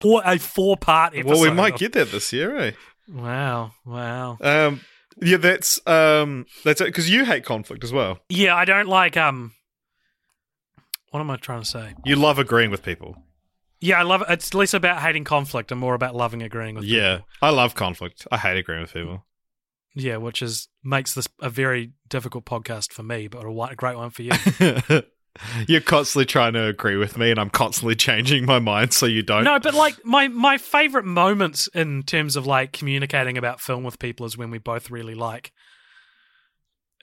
Four, a four part episode. Well, we might of- get that this year, eh? Wow, wow. Um, yeah, that's um, that's it. Because you hate conflict as well. Yeah, I don't like um. What am I trying to say? You love agreeing with people. Yeah, I love it. It's less about hating conflict and more about loving agreeing with Yeah, people. I love conflict. I hate agreeing with people. Yeah, which is makes this a very difficult podcast for me, but a, great one for you. (laughs) (laughs) You're constantly trying to agree with me, and I'm constantly changing my mind so you don't. no, but like my my favorite moments in terms of like communicating about film with people is when we both really like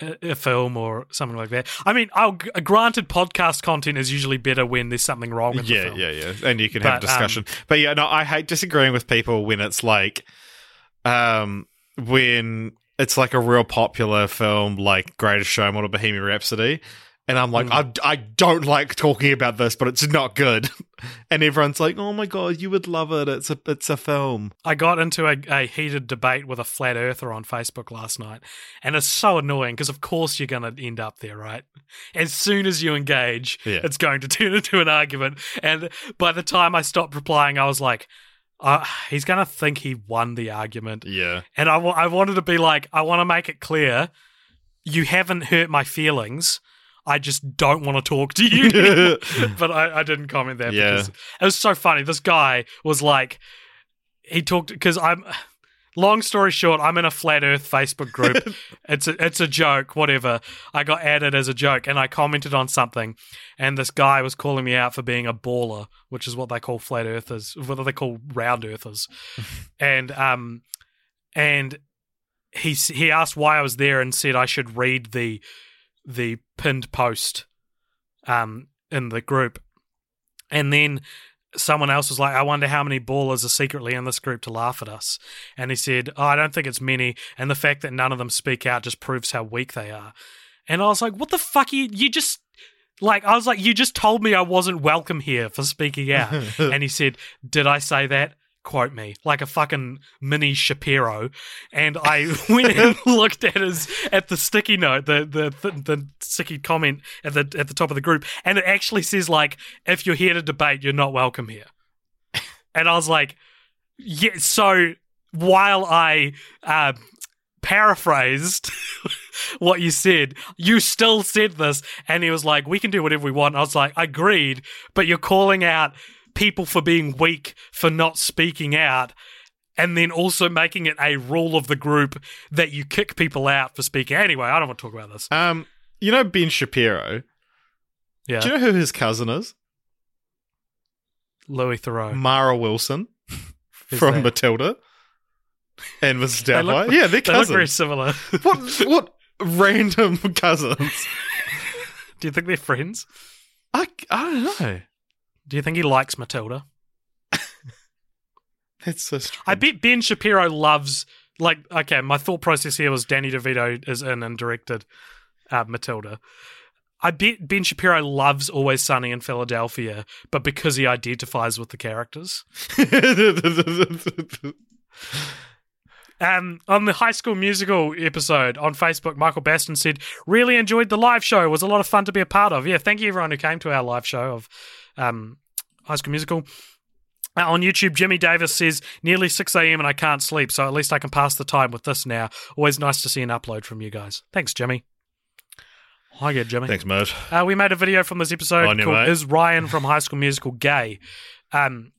a, a film or something like that. I mean, I'll granted podcast content is usually better when there's something wrong with the yeah, film. yeah, yeah, and you can have a But, discussion. but yeah, no, I hate disagreeing with people when it's like, um, when it's like a real popular film like Greatest Showman or Bohemian Rhapsody, And I'm like, I, I don't like talking about this, but it's not good. (laughs) And everyone's like, oh my god, you would love it. It's a it's a film. I got into a, a heated debate with a flat earther on Facebook last night, and it's so annoying because, of course, you're going to end up there, right? As soon as you engage, Yeah. it's going to (laughs) turn into an argument. And by the time I stopped replying, I was like, uh, he's going to think he won the argument. Yeah. And I I wanted to be like, I want to make it clear you haven't hurt my feelings. I just don't want to talk to you. (laughs) but I, I didn't comment there Yeah. because it was so funny. This guy was like, he talked because I'm. Long story short, I'm in a flat Earth Facebook group. (laughs) it's a it's a joke, whatever. I got added as a joke, and I commented on something, and this guy was calling me out for being a baller, which is what they call flat Earthers, what they call round Earthers, (laughs) and um, and he he asked why I was there and said I should read the the pinned post um in the group. And then someone else was like, I wonder how many ballers are secretly in this group to laugh at us. And he said, oh, I don't think it's many. And the fact that none of them speak out just proves how weak they are. And I was like, what the fuck? You, you just, like, I was like, you just told me I wasn't welcome here for speaking out. (laughs) and he said, Did I say that? Quote me, like a fucking mini Shapiro. And I (laughs) went and (laughs) looked at his at the sticky note, the the the, the sticky comment at the at the top of the group, and it actually says like, if you're here to debate, you're not welcome here. (laughs) And I was like, yeah. So while I uh, paraphrased what you said, you still said this. And he was like, we can do whatever we want. I was like, agreed, but you're calling out people for being weak, for not speaking out. And then also making it a rule of the group that you kick people out for speaking. Anyway, I don't want to talk about this. Um, you know Ben Shapiro. Yeah, Do you know who his cousin is? Louis Theroux. Mara Wilson (laughs) from that? Matilda and Mrs. Doubtfire. Yeah, they're They look very similar. (laughs) what what random (laughs) cousins? Do you think they're friends? I, I don't know. Do you think he likes Matilda? (laughs) That's so strange. I bet Ben Shapiro loves like okay, my thought process here was Danny DeVito is in and directed uh, Matilda. I bet Ben Shapiro loves Always Sunny in Philadelphia, but because he identifies with the characters. Um, on the High School Musical episode on Facebook, Michael Baston said, "Really enjoyed the live show. It was a lot of fun to be a part of. Yeah, thank you everyone who came to our live show of um, High School Musical." Uh, on YouTube, Jimmy Davis says, nearly 6 a.m. and I can't sleep, so at least I can pass the time with this now. Always nice to see an upload from you guys. Thanks, Jimmy. Hi, good, Jimmy. Thanks, Mert. Uh, we made a video from this episode On called way. "Is Ryan from High School Musical gay?" Um,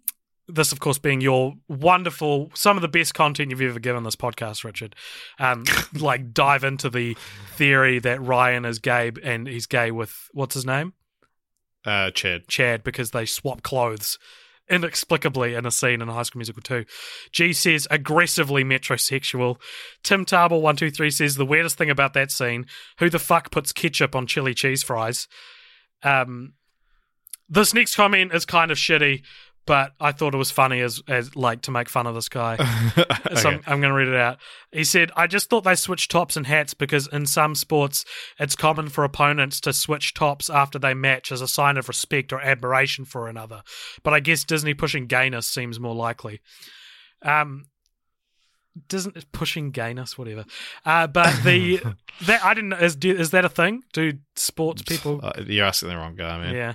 this, of course, being your wonderful, some of the best content you've ever given this podcast, Richard. Um, (laughs) like dive into the theory that Ryan is gay and he's gay with what's his name, Uh, Chad. Chad, because they swap clothes inexplicably in a scene in High School Musical 2. G says aggressively metrosexual. Tim Tarbell one two three says the weirdest thing about that scene: who the fuck puts ketchup on chili cheese fries? Um, this next comment is kind of shitty, but I thought it was funny as as like to make fun of this guy. (laughs) So I'm, I'm going to read it out. He said, I just thought they switched tops and hats because in some sports, it's common for opponents to switch tops after they match as a sign of respect or admiration for another. But I guess Disney pushing gayness seems more likely. Um, Disney pushing gayness, whatever. Uh, but the (laughs) that I didn't know, is is that a thing? Do sports people Uh, you're asking the wrong guy, man. yeah.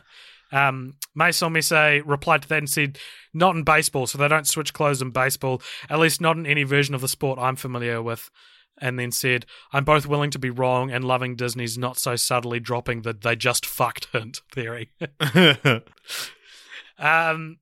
Um, Mason Messe replied to that and said, not in baseball, so they don't switch clothes in baseball, at least not in any version of the sport I'm familiar with. And then said, I'm both willing to be wrong and loving Disney's not so subtly dropping the they just fucked hint (laughs) theory. (laughs) Um,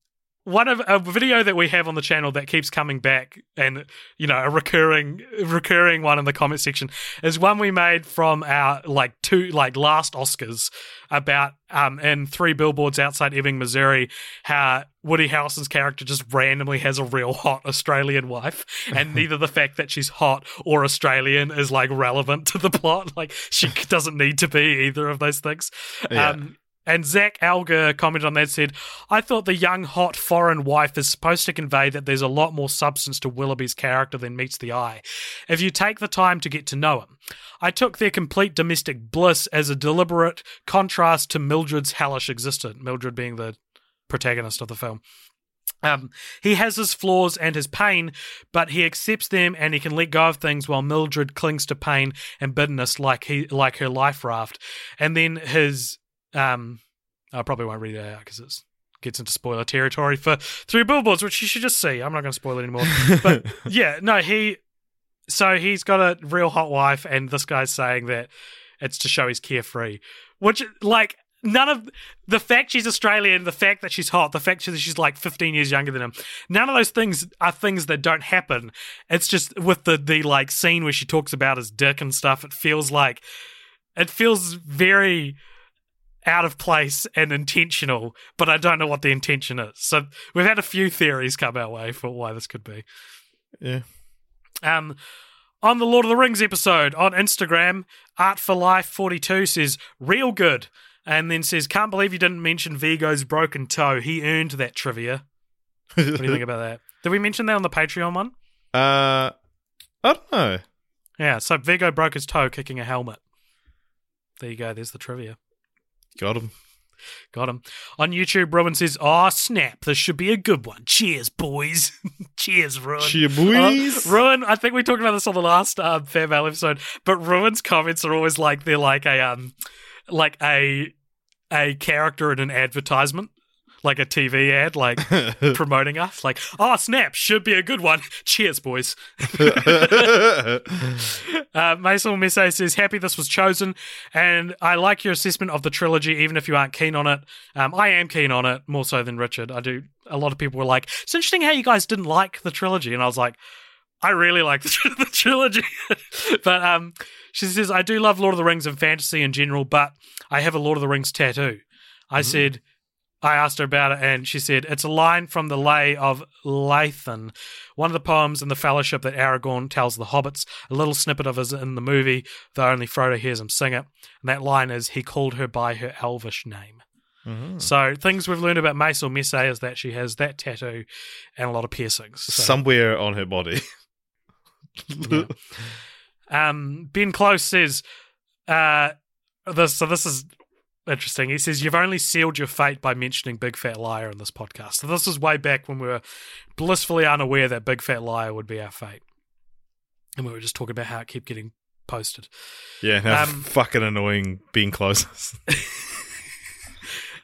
one of a video that we have on the channel that keeps coming back, and you know, a recurring, recurring one in the comment section is one we made from our like two, like last Oscars about um in three billboards outside Ebbing, Missouri, how Woody Harrelson's character just randomly has a real hot Australian wife, and (laughs) neither the fact that she's hot or Australian is like relevant to the plot. (laughs) Like she doesn't need to be either of those things. Yeah. Um, And Zach Alger commented on that said, I thought the young, hot foreign wife is supposed to convey that there's a lot more substance to Willoughby's character than meets the eye, if you take the time to get to know him. I took their complete domestic bliss as a deliberate contrast to Mildred's hellish existence, Mildred being the protagonist of the film. Um, he has his flaws and his pain, but he accepts them and he can let go of things while Mildred clings to pain and bitterness like he like her life raft. And then his um I probably won't read it out because it gets into spoiler territory for three billboards, which you should just see. I'm not going to spoil it anymore. But (laughs) yeah, no, he so he's got a real hot wife, and this guy's saying that it's to show he's carefree, which like none of the fact she's Australian, the fact that she's hot, the fact that she's like 15 years younger than him, none of those things are things that don't happen. It's just with the the like scene where she talks about his dick and stuff. It feels like it feels very out of place and intentional, but I don't know what the intention is. So we've had a few theories come our way for why this could be. Yeah. Um, on the Lord of the Rings episode on Instagram, Art for Life 42 says, real good. And then says, can't believe you didn't mention Viggo's broken toe. He earned that trivia. What do you think about that? (laughs) Did we mention that on the Patreon one? Uh, I don't know. Yeah, so Viggo broke his toe kicking a helmet. There you go. There's the trivia. Got him. Got him. On YouTube, Rowan says, Oh, snap. This should be a good one. Cheers, boys. (laughs) Cheers, Rowan. Cheers, boys. Uh, Ruin, I think we talked about this on the last um, Fair Mail episode, but Ruin's comments are always like they're like a um, like a a character in an advertisement, like a TV ad, like (laughs) promoting us. Like, oh snap, should be a good one. Cheers, boys. (laughs) Uh, Mason Messe says, happy this was chosen, and I like your assessment of the trilogy, even if you aren't keen on it. Um, I am keen on it, more so than Richard. I do. A lot of people were like, it's interesting how you guys didn't like the trilogy, and I was like, I really like (laughs) the, the trilogy. but um, she says, I do love Lord of the Rings and fantasy in general, but I have a Lord of the Rings tattoo. I said, I asked her about it, and she said, It's a line from the Lay of Leithian, one of the poems in the Fellowship that Aragorn tells the hobbits. A little snippet of it is in the movie, though only Frodo hears him sing it. And that line is, He called her by her elvish name. So, things we've learned about Mace or Messe is that she has that tattoo and a lot of piercings. So, Somewhere on her body. (laughs) Um, ben Close says, uh, this, so this is interesting. He says, You've only sealed your fate by mentioning Big Fat Liar in this podcast. So this is way back when we were blissfully unaware that Big Fat Liar would be our fate. And we were just talking about how it kept getting posted. Yeah, how Um, fucking annoying Ben Close. (laughs)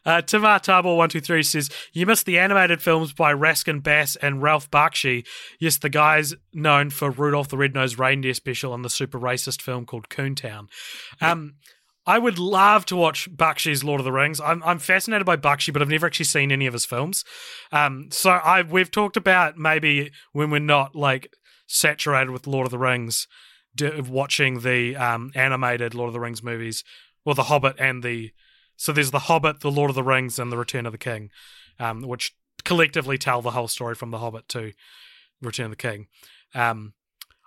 Uh, Timar Tabor123 says, You missed the animated films by Rankin Bass and Ralph Bakshi. Yes, the guys known for Rudolph the Red-Nosed Reindeer special and the super racist film called Coontown. Um, I would love to watch Bakshi's Lord of the Rings. I'm, I'm fascinated by Bakshi, but I've never actually seen any of his films. Um, so I we've talked about maybe when we're not like saturated with Lord of the Rings, watching the um, animated Lord of the Rings movies, well, The Hobbit and the so there's The Hobbit, The Lord of the Rings, and The Return of the King, um, which collectively tell the whole story from The Hobbit to Return of the King. Um,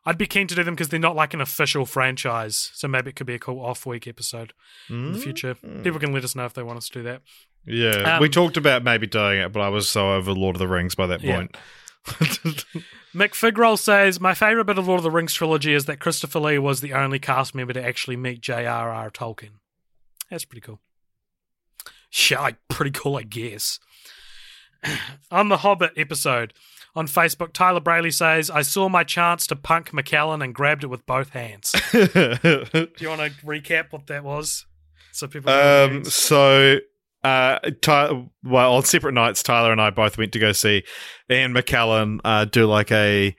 I'd be keen to do them because they're not like an official franchise, so maybe it could be a cool off week episode in the future. People can let us know if they want us to do that. yeah, Um, we talked about maybe doing it, but I was so over Lord of the Rings by that Yeah. point. (laughs) Mick Figroll says, My favourite bit of Lord of the Rings trilogy is that Christopher Lee was the only cast member to actually meet J.R.R. Tolkien. That's pretty cool. Yeah, pretty cool, I guess. (clears throat) on the Hobbit episode on Facebook, Tyler Brayley says, I saw my chance to punk McKellen and grabbed it with both hands. (laughs) Do you want to recap what that was? So people know what it Um, so, uh, Ty- well, on separate nights, Tyler and I both went to go see Ian McKellen uh, do like a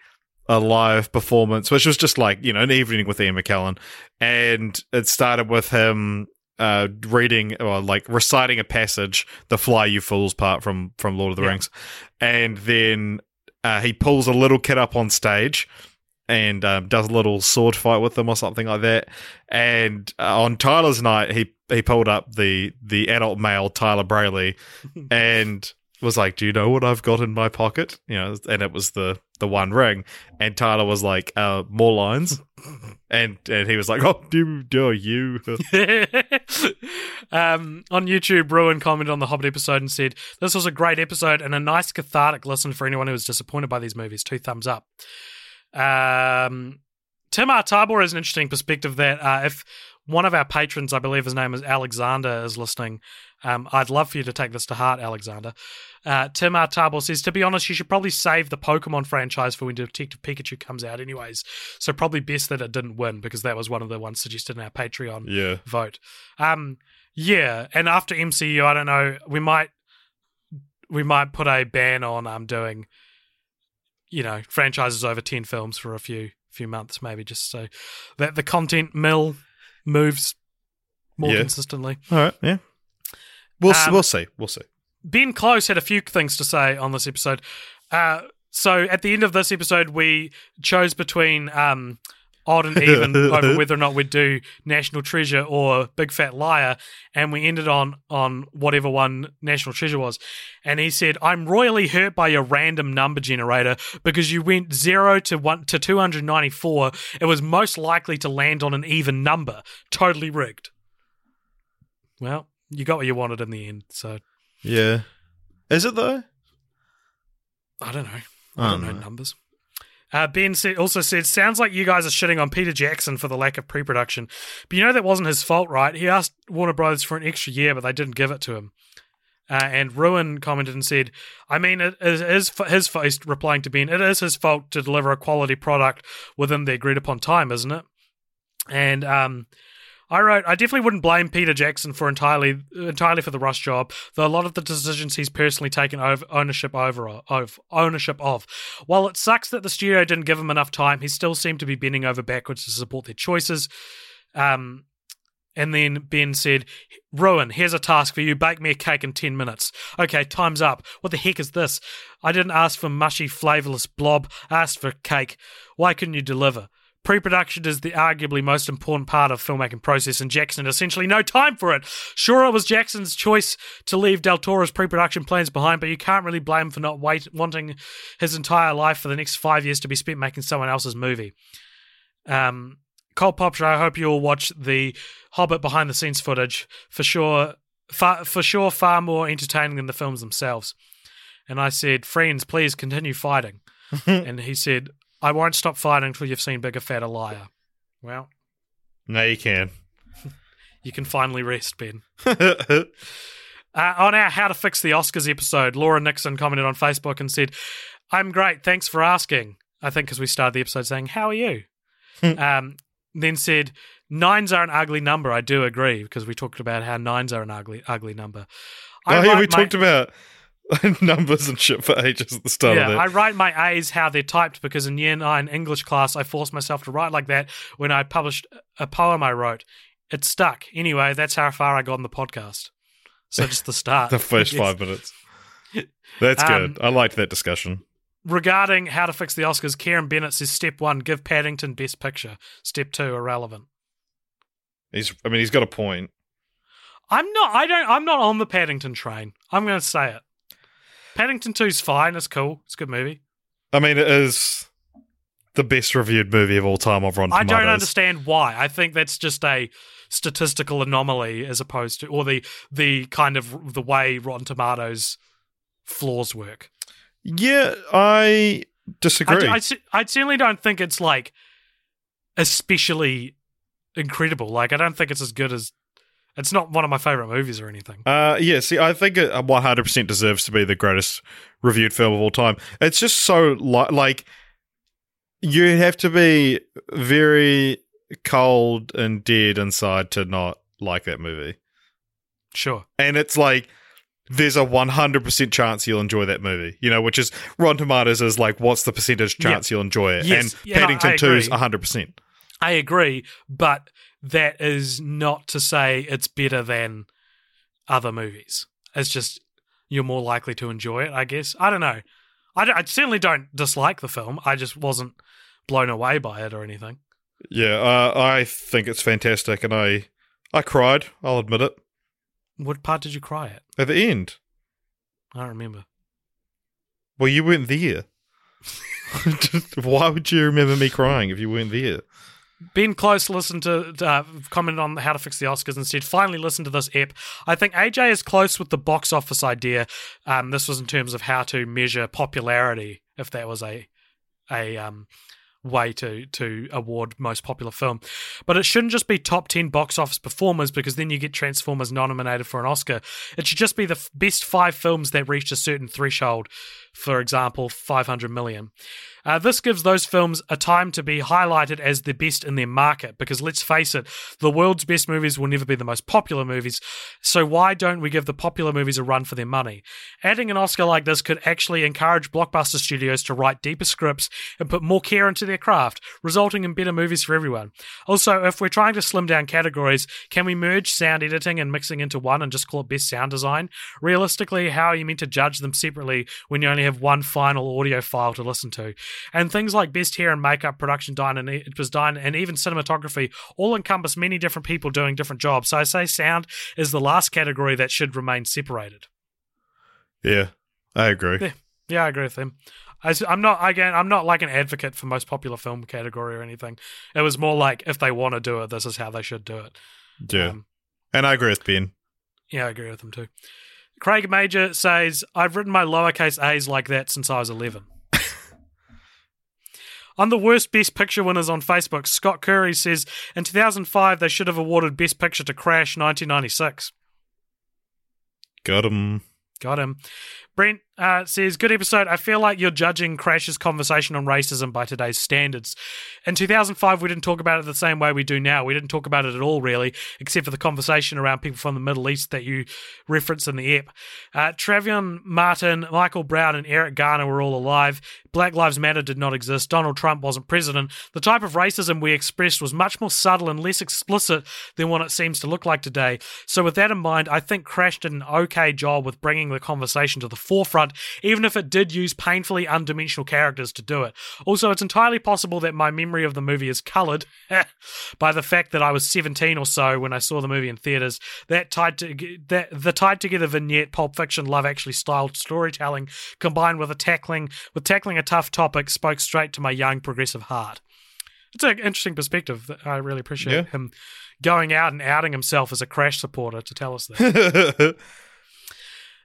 a live performance, which was just like you know an evening with Ian McKellen, and it started with him uh, reading or like reciting a passage, the "Fly You Fools" part from from Lord of the Yeah. Rings, and then uh, he pulls a little kid up on stage and um, does a little sword fight with them or something like that. And uh, on Tyler's night, he he pulled up the the adult male Tyler Brayley (laughs) and was like, "Do you know what I've got in my pocket?" You know, and it was the the one ring. And Tyler was like, uh, "More lines." (laughs) And and he was like, "Oh, do do you?" (laughs) um, on YouTube, Ruin commented on the Hobbit episode and said, This was a great episode and a nice cathartic listen for anyone who was disappointed by these movies. Two thumbs up. Um, Tim R. Tabor has an interesting perspective that uh, if one of our patrons, I believe his name is Alexander, is listening, um, I'd love for you to take this to heart, Alexander. Uh, Tim R. Tabor says, to be honest, you should probably save the Pokemon franchise for when Detective Pikachu comes out, anyways. So probably best that it didn't win because that was one of the ones suggested in our Patreon Yeah. vote. Um, yeah, and after MCU, I don't know, we might we might put a ban on um doing, you know, franchises over ten films for a few few months, maybe just so that the content mill moves more Yeah. consistently. All right. Yeah. We'll Um, we'll see. We'll see. Ben Close had a few things to say on this episode. Uh, so at the end of this episode, we chose between um, odd and even (laughs) over whether or not we'd do National Treasure or Big Fat Liar, and we ended on on whatever one National Treasure was. And he said, "I'm royally hurt by your random number generator because you went zero to one to 294. It was most likely to land on an even number. Totally rigged." Well, you got what you wanted in the end, so. Yeah. Is it though? I don't know. I I don't know know. numbers. Uh, ben said, also said, sounds like you guys are shitting on Peter Jackson for the lack of pre-production. But you know that wasn't his fault, right? He asked Warner Brothers for an extra year, but they didn't give it to him. Uh, and Ruin commented and said, I mean, it is his fault, replying to Ben, it is his fault to deliver a quality product within the agreed upon time, isn't it? And um, I wrote, I definitely wouldn't blame Peter Jackson for entirely entirely for the rush job, though a lot of the decisions he's personally taken over ownership over of ownership of. While it sucks that the studio didn't give him enough time, he still seemed to be bending over backwards to support their choices. Um, and then Ben said, Ruin, here's a task for you. Bake me a cake in 10 minutes. Okay, time's up. What the heck is this? I didn't ask for mushy, flavorless blob. I asked for cake. Why couldn't you deliver? Pre production is the arguably most important part of filmmaking process, and Jackson had essentially no time for it. Sure, it was Jackson's choice to leave Del Toro's pre production plans behind, but you can't really blame him for not wait, wanting his entire life for the next five years to be spent making someone else's movie. Um, Cult Popture, I hope you all watch the Hobbit behind the scenes footage. For sure, far, for sure, far more entertaining than the films themselves. And I said, friends, please continue fighting. (laughs) and he said, I won't stop fighting until you've seen Bigger, Fatter Liar. Well, now you can. (laughs) you can finally rest, Ben. (laughs) Uh, on our How to Fix the Oscars episode, Laura Nixon commented on Facebook and said, I'm great. Thanks for asking. I think because we started the episode saying, How are you? um, then said, Nines are an ugly number. I do agree because we talked about how nines are an ugly, ugly number. I oh, yeah, we my- talked about (laughs) numbers and shit for ages at the start yeah. I write my A's how they're typed because in year nine English class, I forced myself to write like that when I published a poem I wrote. It stuck. Anyway, that's how far I got in the podcast. So just the start. (laughs) the first (laughs) five minutes. That's Um, good. I liked that discussion. Regarding how to fix the Oscars, Karen Bennett says step one, give Paddington best picture. Step two, irrelevant. He's. I mean, he's got a point. I'm not I don't I'm not on the Paddington train. I'm gonna say it. Paddington 2's fine, it's cool. It's a good movie. I mean, it is the best reviewed movie of all time of Rotten I Tomatoes. don't understand why. I think that's just a statistical anomaly as opposed to or the the kind of the way Rotten Tomatoes flaws work. Yeah, I disagree. I, I, I certainly don't think it's like especially incredible. Like I don't think it's as good as it's not one of my favorite movies or anything. Uh, yeah, see, I think it 100% deserves to be the greatest reviewed film of all time. It's just so, li- like, you have to be very cold and dead inside to not like that movie. Sure. And it's like, there's a 100% chance you'll enjoy that movie, you know, which is Rotten Tomatoes is like, what's the percentage chance you'll enjoy it? Yes, and yeah, Paddington I 2 is 100%. I agree, but that is not to say it's better than other movies. It's just you're more likely to enjoy it, I guess. I don't know. I, certainly don't dislike the film. I just wasn't blown away by it or anything. Yeah, uh, I think it's fantastic, and I, I cried, I'll admit it, What part did you cry at? at the end. I don't remember. Well, you weren't there. (laughs) (laughs) Why would you remember me crying if you weren't there? Ben Close listened to uh, comment on how to fix the Oscars and said, "Finally, listen to this ep. I think AJ is close with the box office idea. Um, this was in terms of how to measure popularity, if that was a a um, way to to award most popular film. But it shouldn't just be top 10 box office performers because then you get Transformers nominated for an Oscar. It should just be the f- best 5 films that reached a certain threshold, for example, 500 million. Uh, this gives those films a time to be highlighted as the best in their market because let's face it, the world's best movies will never be the most popular movies. So why don't we give the popular movies a run for their money? Adding an Oscar like this could actually encourage blockbuster studios to write deeper scripts and put more care into their craft, resulting in better movies for everyone. Also, if we're trying to slim down categories, can we merge sound editing and mixing into one and just call it best sound design? Realistically, how are you meant to judge them separately when you only have one final audio file to listen to? And things like best hair and makeup, production design, and it was done, and even cinematography all encompass many different people doing different jobs. So I say sound is the last category that should remain separated. Yeah, I agree. Yeah, yeah, I agree with him. I, am not again. I'm not like an advocate for most popular film category or anything. It was more like if they want to do it, this is how they should do it. Yeah, Um, and I agree with Ben. Yeah, I agree with him too. Craig Major says, I've written my lowercase a's like that since I was 11. On the worst Best Picture winners on Facebook, Scott Curry says, in 2005, they should have awarded Best Picture to Crash 1996. Got him. Got him. Brent uh, says, Good episode. I feel like you're judging Crash's conversation on racism by today's standards. In 2005, we didn't talk about it the same way we do now. We didn't talk about it at all, really, except for the conversation around people from the Middle East that you reference in the ep. Uh, Trayvon Martin, Michael Brown, and Eric Garner were all alive. Black Lives Matter did not exist. Donald Trump wasn't president. The type of racism we expressed was much more subtle and less explicit than what it seems to look like today. So, with that in mind, I think Crash did an okay job with bringing the conversation to the forefront, even if it did use painfully undimensional characters to do it. Also, it's entirely possible that my memory of the movie is coloured (laughs) by the fact that I was 17 or so when I saw the movie in theaters. That tied to that the tied together vignette, Pulp Fiction, Love Actually styled storytelling, combined with a tackling with tackling a tough topic, spoke straight to my young progressive heart. It's an interesting perspective. that I really appreciate Yeah. him going out and outing himself as a Crash supporter to tell us that. (laughs)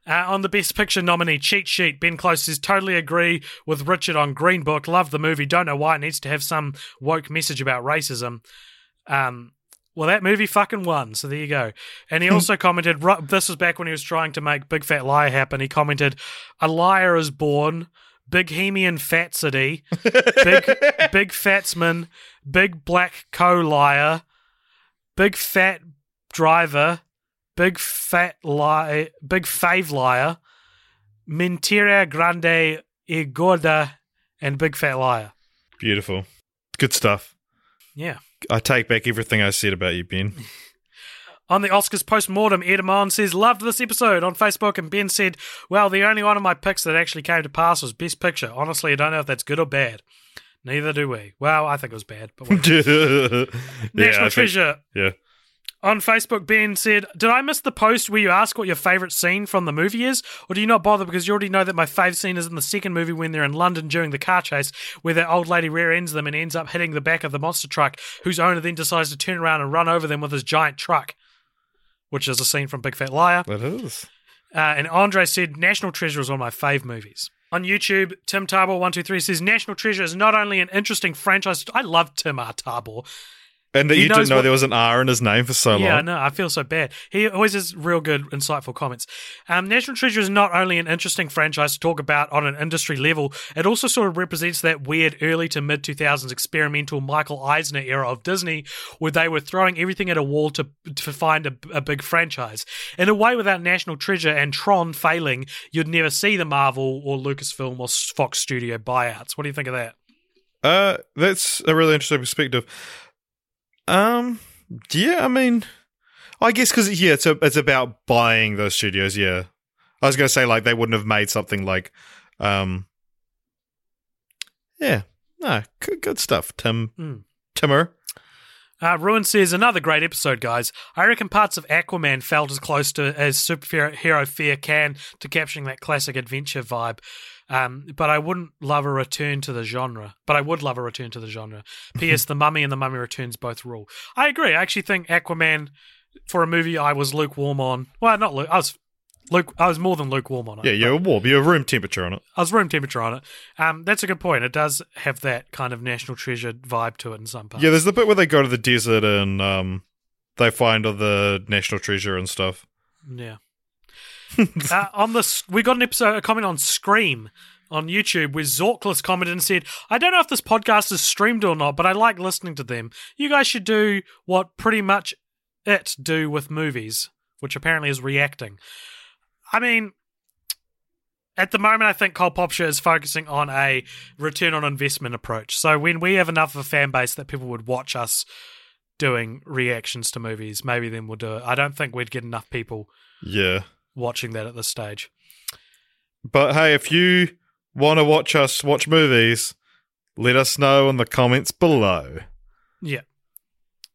Uh, on the Best Picture nominee cheat sheet, Ben Close says, totally agree with Richard on Green Book. Love the movie. Don't know why it needs to have some woke message about racism. Um, well, that movie fucking won, so there you go. And he (laughs) also commented, this was back when he was trying to make Big Fat Liar happen. He commented, a liar is born, big hemian fatsity, big, (laughs) big fatsman, big black co-liar, big fat driver, big fat lie, big fave liar, mentira grande e gorda, and big fat liar. Beautiful. Good stuff. Yeah. I take back everything I said about you, Ben. (laughs) (laughs) On the Oscars post-mortem, Edamon says, loved this episode on Facebook, and Ben said, well, the only one of my picks that actually came to pass was Best Picture. Honestly, I don't know if that's good or bad. Neither do we. Well, I think it was bad. But whatever. (laughs) yeah, National I think- yeah. On Facebook, Ben said, Did I miss the post where you ask what your favourite scene from the movie is? Or do you not bother because you already know that my fave scene is in the second movie when they're in London during the car chase, where that old lady rear ends them and ends up hitting the back of the monster truck, whose owner then decides to turn around and run over them with his giant truck? Which is a scene from Big Fat Liar. It is. Uh, and Andre said, National Treasure is one of my fave movies. On YouTube, Tim Tabor123 says, National Treasure is not only an interesting franchise. I love Tim R. Tabor. And that He you didn't know what- there was an R in his name for so long. Yeah, I know. I feel so bad. He always has real good, insightful comments. Um, National Treasure is not only an interesting franchise to talk about on an industry level, it also sort of represents that weird early to mid 2000s experimental Michael Eisner era of Disney, where they were throwing everything at a wall to, to find a, a big franchise. In a way, without National Treasure and Tron failing, you'd never see the Marvel or Lucasfilm or Fox Studio buyouts. What do you think of that? Uh, that's a really interesting perspective. Um, yeah, I mean, I guess because yeah, it's a, it's about buying those studios. Yeah, I was gonna say like they wouldn't have made something like, um, yeah, no, good, good stuff, Tim, Hmm. Timmer. Uh, Ruin says another great episode, guys. I reckon parts of Aquaman felt as close to as superhero fear can to capturing that classic adventure vibe. Um, but I wouldn't love a return to the genre. But I would love a return to the genre. (laughs) P.S. the Mummy and the Mummy Returns both rule. I agree. I actually think Aquaman, for a movie I was lukewarm on. Well, not luke. I was luke. I was more than lukewarm on it. Yeah, you're warm. You're room temperature on it. I was room temperature on it. Um, that's a good point. It does have that kind of national treasure vibe to it in some parts. Yeah, there's the bit where they go to the desert and um, they find all the national treasure and stuff. Yeah. (laughs) uh, on this, we got an episode, a comment on Scream on YouTube where Zorkless commented and said, I don't know if this podcast is streamed or not, but I like listening to them. You guys should do what pretty much it do with movies, which apparently is reacting. I mean, at the moment, I think Cult Popture is focusing on a return on investment approach. So when we have enough of a fan base that people would watch us doing reactions to movies, maybe then we'll do it. I don't think we'd get enough people Yeah. Watching that at this stage. But hey, if you want to watch us watch movies, let us know in the comments below. Yeah.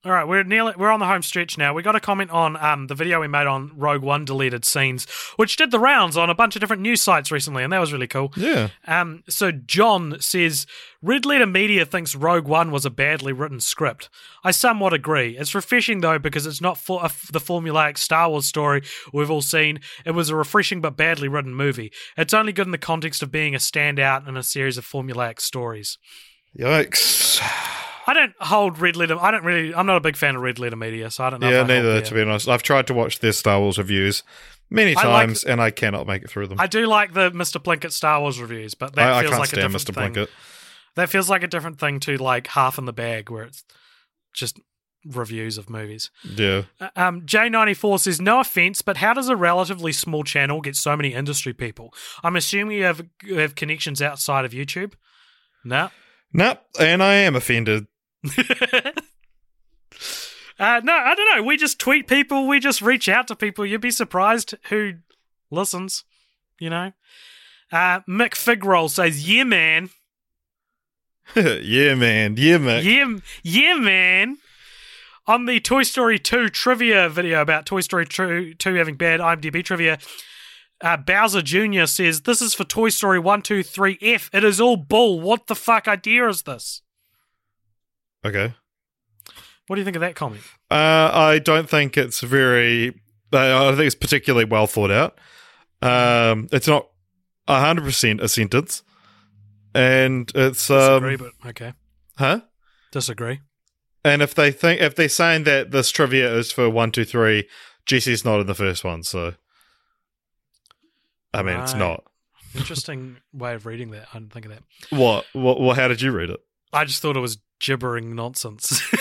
All right, we're nearly we're on the home stretch now. We got a comment on um, the video we made on Rogue One deleted scenes, which did the rounds on a bunch of different news sites recently, and that was really cool. Yeah. Um, so John says Red Letter Media thinks Rogue One was a badly written script. I somewhat agree. It's refreshing though because it's not for a, the formulaic Star Wars story we've all seen. It was a refreshing but badly written movie. It's only good in the context of being a standout in a series of formulaic stories. Yikes. I don't hold Red Letter. I don't really. I'm not a big fan of Red Letter Media, so I don't know. Yeah, I neither, to be honest. I've tried to watch their Star Wars reviews many I like- times and I cannot make it through them. I do like the Mr. Plinkett Star Wars reviews, but that I, I feels can't like a different Mr. thing. Plinkett. That feels like a different thing to like half in the bag, where it's just reviews of movies. Yeah. Uh, Um, J94 says, no offense, but how does a relatively small channel get so many industry people? I'm assuming you have you have connections outside of YouTube. No. Nope. And I am offended. (laughs) Uh, no, I don't know. We just tweet people. We just reach out to people. You'd be surprised who listens. You know. Uh, Mick Figroll says, "Yeah, man. (laughs) yeah, man. Yeah, man. Yeah, yeah, man." On the Toy Story 2 trivia video about Toy Story 2, 2 having bad IMDb trivia, uh, Bowser Jr. says, This is for Toy Story 1, 2, 3, F. It is all bull. What the fuck idea is this? Okay. What do you think of that comment? Uh, I don't think it's very. Uh, I think it's particularly well thought out. Um, it's not hundred percent a sentence, and it's um, Disagree, but okay. huh? Disagree. And if they think if they're saying that this trivia is for one, two, three, Jesse's not in the first one, so I mean it's not. Interesting way of reading that. I didn't think of that. What? What? Well, how did you read it? I just thought it was gibbering nonsense. (laughs)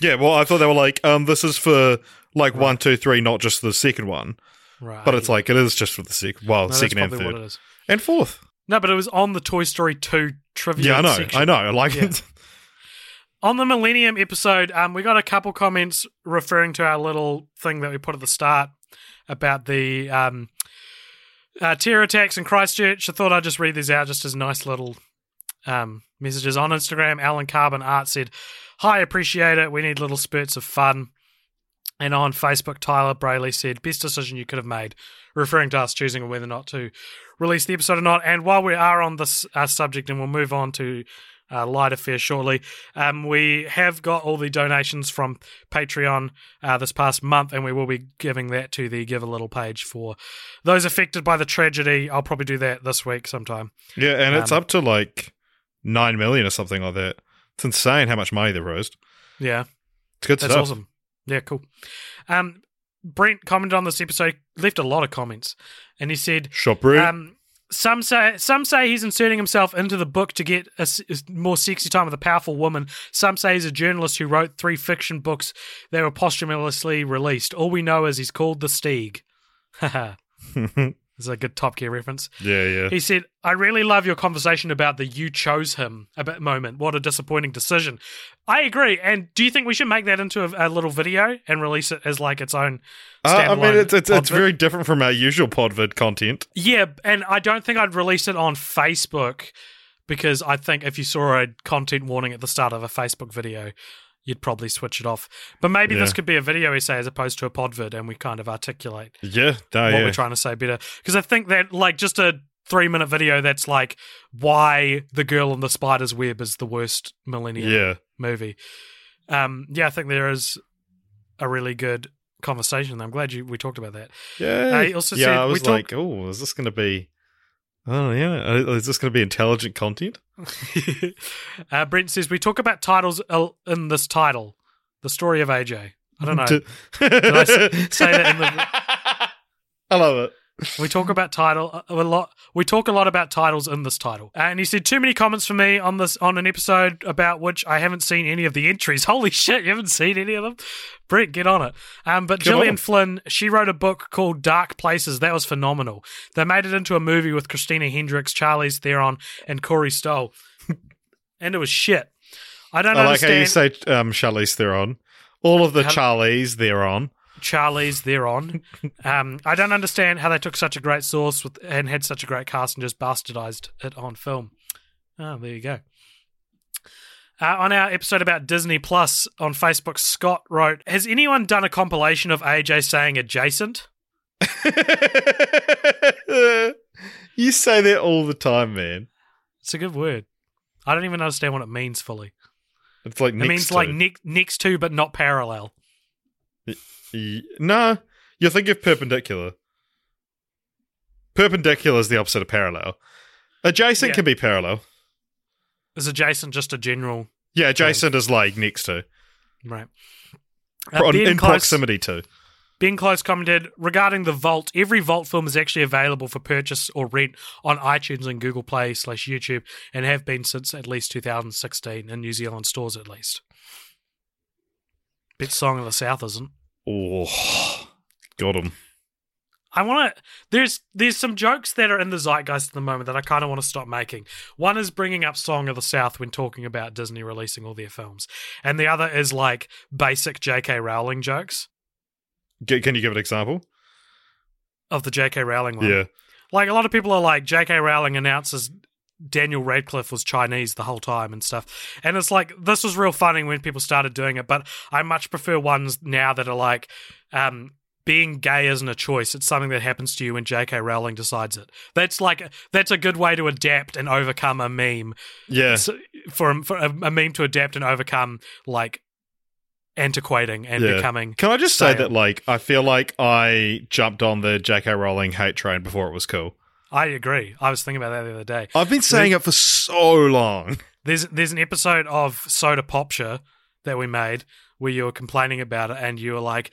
Yeah, well, I thought they were like, um, this is for like one, two, three, not just the second one. right. But it's like it is just for the second, well, No, second and third and fourth. No, but it was on the Toy Story 2 trivia Yeah, I know, section. I know. I like Yeah. it. On the Millennium episode, um, we got a couple comments referring to our little thing that we put at the start about the um, uh, terror attacks in Christchurch. I thought I'd just read these out just as nice little um, messages on Instagram. Alan Carbon Art said, Hi, appreciate it. We need little spurts of fun. And on Facebook, Tyler Brayley said, Best decision you could have made, referring to us choosing whether or not to release the episode or not. And while we are on this uh, subject, and we'll move on to uh, light affair shortly, um, we have got all the donations from Patreon uh, this past month, and we will be giving that to the Give a Little page for those affected by the tragedy. I'll probably do that this week sometime. Yeah, and it's Um, up to like nine million or something like that. It's insane how much money they've raised. Yeah. It's good That's stuff. awesome. Yeah, cool. Um, Brent commented on this episode, left a lot of comments, and he said, Shop um, "Some say some say he's inserting himself into the book to get a, a more sexy time with a powerful woman. Some say he's a journalist who wrote three fiction books that were posthumously released. All we know is he's called the Stieg." (laughs) (laughs) Is a good Top Gear reference. yeah, yeah. He said, I really love your conversation about the you chose him about moment. What a disappointing decision. I agree. And do you think we should make that into a, a little video and release it as like its own Uh, I mean, it's it's, it's very different from our usual podvid content. Yeah, and I don't think I'd release it on Facebook because I think if you saw a content warning at the start of a Facebook video, you'd probably switch it off. But maybe this could be a video essay as opposed to a podvid and we kind of articulate Yeah, no, what yeah. we're trying to say better. Because I think that, like, just a three minute video that's like why the girl in the spider's web is the worst millennial Yeah. movie. Um, yeah, I think there is a really good conversation. I'm glad you we talked about that. Yeah. Uh, also yeah, said I we was talk- like, oh, is this going to be. Oh, yeah. uh, Is this going to be intelligent content? (laughs) uh, Brent says we talk about titles uh, in this title, the story of AJ. I don't know. (laughs) Did I say that in the- (laughs) I love it. We talk about title uh, a lot. We talk a lot about titles in this title. And he said too many comments for me on this on an episode about which I haven't seen any of the entries. (laughs) Holy shit, you haven't seen any of them? Brett, get on it. Um, but Get Gillian on. Flynn, she wrote a book called Dark Places. That was phenomenal. They made it into a movie with Christina Hendricks, Charlize Theron, and Corey Stoll, (laughs) and it was shit. I don't I like how you say um, Charlize Theron. All of the How- Charlies Theron. Charlie's thereon. (laughs) um, I don't understand how they took such a great source with, and had such a great cast and just bastardized it on film. Oh, there you go. Uh, on our episode about Disney Plus on Facebook, Scott wrote, "Has anyone done a compilation of AJ saying adjacent?" (laughs) you say that all the time, man. It's a good word. I don't even understand what it means fully. It's like It next means to. like ne- next to, but not parallel. No, you think of perpendicular. Perpendicular is the opposite of parallel. Adjacent Yeah. can be parallel. Is adjacent just a general Yeah, adjacent is like next to, right? Uh, in Close- proximity to. Ben Close commented regarding the Vault. Every Vault film is actually available for purchase or rent on iTunes and Google Play slash YouTube, and have been since at least 2016 in New Zealand stores at least. Bit Song of the South isn't. Oh, got him. I want to. There's there's some jokes that are in the zeitgeist at the moment that I kind of want to stop making. One is bringing up Song of the South when talking about Disney releasing all their films, and the other is like basic J.K. Rowling jokes G- can you give an example? of the J.K. Rowling one. Yeah. like a lot of people are like J.K. Rowling announces Daniel Radcliffe was Chinese the whole time and stuff, and it's like this was real funny when people started doing it. But I much prefer ones now that are like um, being gay isn't a choice; it's something that happens to you when J.K. Rowling decides it. That's like that's a good way to adapt and overcome a meme Yeah. So- for for a, a meme to adapt and overcome like antiquating and Yeah. becoming. Can I just say that, like, I feel like I jumped on the J.K. Rowling hate train before it was cool. I agree. I was thinking about that the other day. I've been saying it for so long. (laughs) There's there's an episode of Soda Popture that we made where you were complaining about it and you were like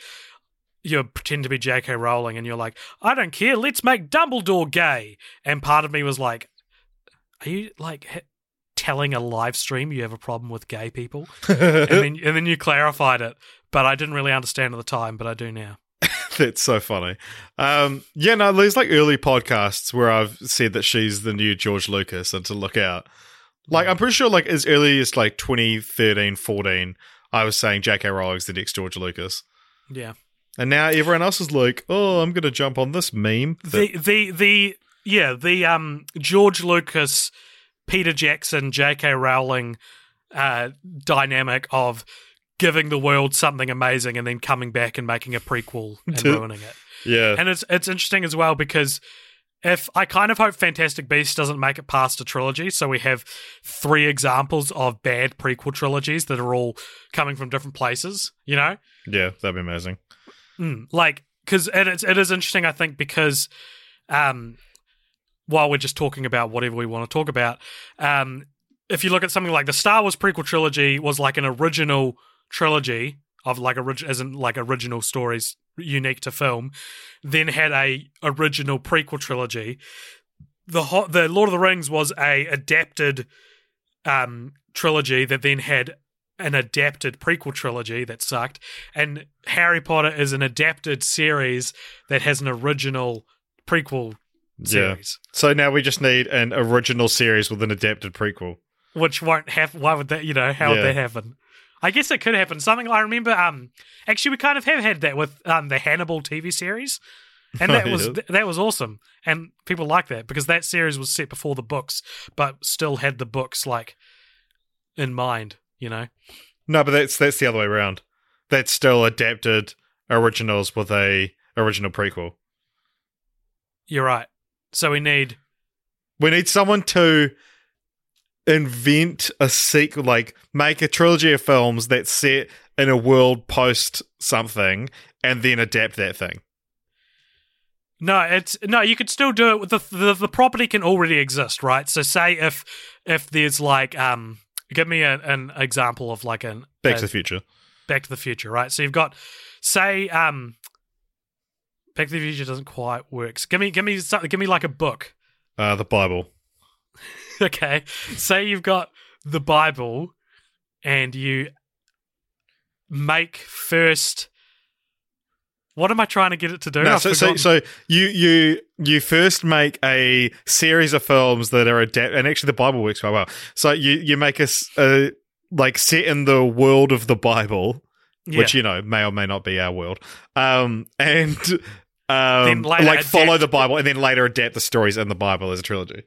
you pretend to be J.K. Rowling and you're like, I don't care, let's make Dumbledore gay. And part of me was like, are you like h- telling a live stream you have a problem with gay people? (laughs) and then and then you clarified it, but I didn't really understand at the time, but I do now. (laughs) That's so funny. Um, yeah, no, there's like early podcasts where I've said that she's the new George Lucas and to look out. Like, I'm pretty sure, like, as early as like 2013, 14, I was saying J.K. Rowling's the next George Lucas. Yeah. And now everyone else is like, oh, I'm going to jump on this meme. that- the the the yeah the um George Lucas, Peter Jackson, J.K. Rowling uh, dynamic of giving the world something amazing and then coming back and making a prequel and (laughs) ruining it. yeah. And it's it's interesting as well because if I kind of hope Fantastic Beasts doesn't make it past a trilogy, so we have three examples of bad prequel trilogies that are all coming from different places, you know? yeah, that'd be amazing. Mm, like, because and it is, it is interesting, I think, because um, while we're just talking about whatever we want to talk about, um, if you look at something like the Star Wars prequel trilogy was like an original trilogy of like orig- as in like original stories unique to film, then had a original prequel trilogy. The ho- the Lord of the Rings was a adapted um, trilogy that then had an adapted prequel trilogy that sucked, and Harry Potter is an adapted series that has an original prequel Yeah. series, So now we just need an original series with an adapted prequel. which won't have. Why would that? You know, how Yeah. would that happen? I guess it could happen. Something I remember. Um, actually, we kind of have had that with um the Hannibal TV series, and (laughs) that Oh, was yeah. th- that was awesome, and people like that because that series was set before the books, but still had the books like in mind. You know. No, but that's that's the other way around. That's still adapted originals with a original prequel. You're right. So we need We need someone to invent a sequel, like make a trilogy of films that's set in a world post something, and then adapt that thing. No, it's no. You could still do it with the, the the property can already exist, right? So, say if if there's like um, give me a, an example of like an Back a- to the Future. Back to the Future, right? So you've got say um, Back to the Future doesn't quite work. So give me give me something. Give me like a book. Uh, the Bible. (laughs) (laughs) okay, say you've got the Bible, and you make first. What am I trying to get it to do? No, so, so, so you you you first make a series of films that are adapt, and actually the Bible works quite well. So you you make a like set in the world of the Bible, Yeah. which you know may or may not be our world, um, and um, like follow the Bible, and then later adapt the stories in the Bible as a trilogy.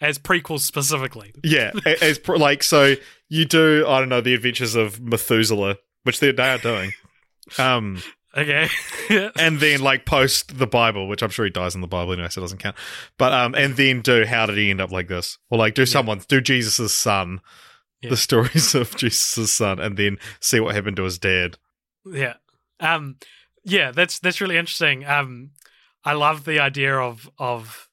As prequels specifically. Yeah, as pro- like so you do I don't know the Adventures of Methuselah, which they they are doing. Um, Okay. (laughs) and then like post the Bible, which I'm sure he dies in the Bible anyway, so it doesn't count. But um, and then do how did he end up like this, or like do someone do Jesus' son, Yeah. the stories (laughs) of Jesus' son, and then see what happened to his dad. yeah. Um yeah, that's that's really interesting. Um I love the idea of of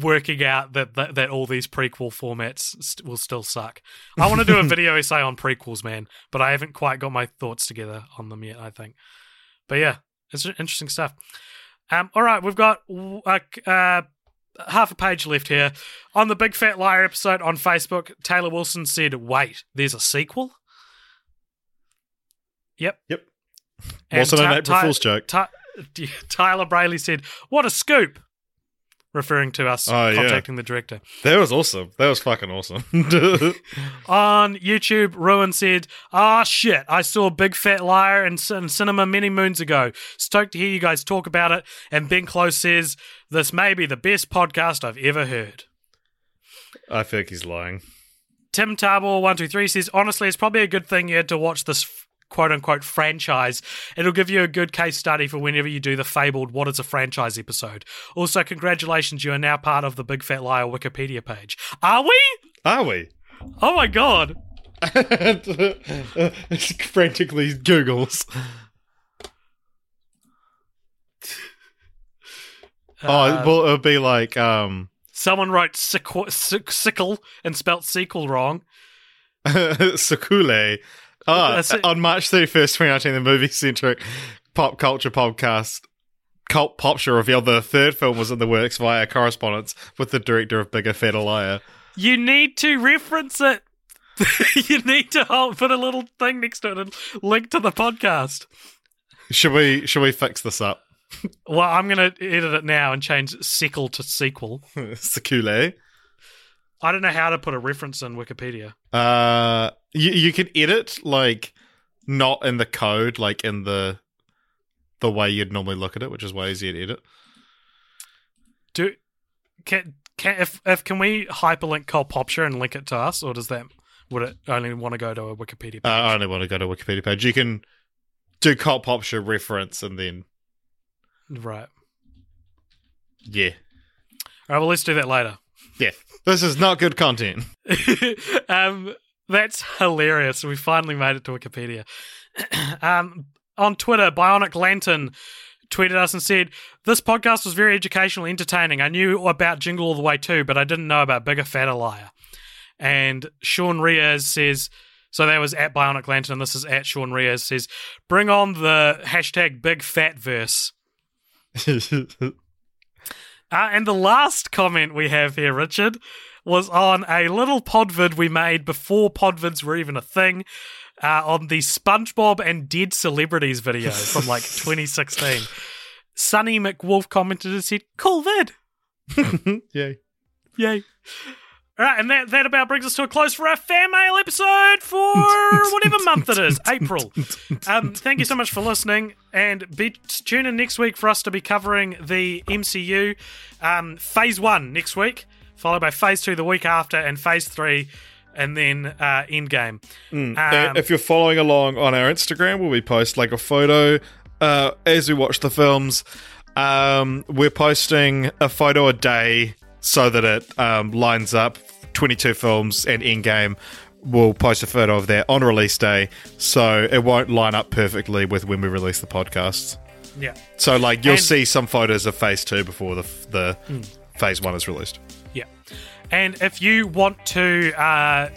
working out that that, that all these prequel formats st- will still suck. I want to do a (laughs) video essay on prequels, man, but I haven't quite got my thoughts together on them yet, I think. But yeah, it's interesting stuff. Um all right, we've got uh, uh half a page left here. On the Big Fat Liar episode on Facebook, Taylor Wilson said, "Wait, there's a sequel?" Yep. Yep. And also, an April Fool's joke. Ty- (laughs) Tyler Brayley said, "What a scoop!" Referring to us Oh, yeah. contacting the director. That was awesome. That was fucking awesome. (laughs) On YouTube, Ruin said, "Ah, shit! I saw Big Fat Liar in, in cinema many moons ago. Stoked to hear you guys talk about it." And Ben Close says, "This may be the best podcast I've ever heard." I think he's lying. Tim Tarbor one two three says, "Honestly, it's probably a good thing you had to watch this." "Quote unquote franchise." It'll give you a good case study for whenever you do the fabled "What is a franchise?" episode. Also, congratulations, you are now part of the Big Fat Liar Wikipedia page. Are we? Are we? Oh my god! It's (laughs) frantically Googles. Uh, oh, well, it would be like um, Someone wrote sickle, sick, sickle and spelt sequel wrong. (laughs) Sakule. Oh, (laughs) on March 31st, 2019, the movie centric pop culture podcast Cult Popture revealed the third film was in the works via correspondence with the director of Bigger Fatter Liar. You need to reference it. (laughs) you need to hold, put a little thing next to it and link to the podcast. Should we should we fix this up? Well, I'm going to edit it now and change sequel to sequel. (laughs) Sakule. I don't know how to put a reference in Wikipedia. Uh, you you can edit like not in the code, like in the the way you'd normally look at it, which is way easier to edit. Do can can if if can we hyperlink Cult Popture and link it to us, or does that would it only want to go to a Wikipedia page? Uh, I only want to go to a Wikipedia page. You can do Cult Popture reference and then right. yeah, All right. Well, let's do that later. yeah. This is not good content. (laughs) um, that's hilarious. We finally made it to Wikipedia. (clears throat) um, on Twitter, Bionic Lantern tweeted us and said, This podcast was very educational, entertaining. I knew about Jingle All the Way too, but I didn't know about Bigger Fatter Liar. And Sean Riaz says, so that was at Bionic Lantern. And this is at Sean Riaz says, Bring on the hashtag Big Fat Verse. (laughs) Uh, and the last comment we have here, Richard, was on a little podvid we made before podvids were even a thing uh, on the SpongeBob and Dead Celebrities video from like (laughs) 2016. Sonny McWolf commented and said, Cool vid. (laughs) Yay. Yay. All right, and that, that about brings us to a close for our fan mail episode for (laughs) whatever month it is, April. Um, thank you so much for listening, and be tune in next week for us to be covering the MCU um, Phase One next week, followed by Phase Two the week after, and Phase Three, and then uh, Endgame. Uh, Um, if you're following along on our Instagram, where we post like a photo uh, as we watch the films, um, we're posting a photo a day so that it um, lines up 22 films and Endgame will post a photo of that on release day, so it won't line up perfectly with when we release the podcast. Yeah. So, like, you'll And- see some photos of Phase Two before the the Phase One is released. And if you want to uh,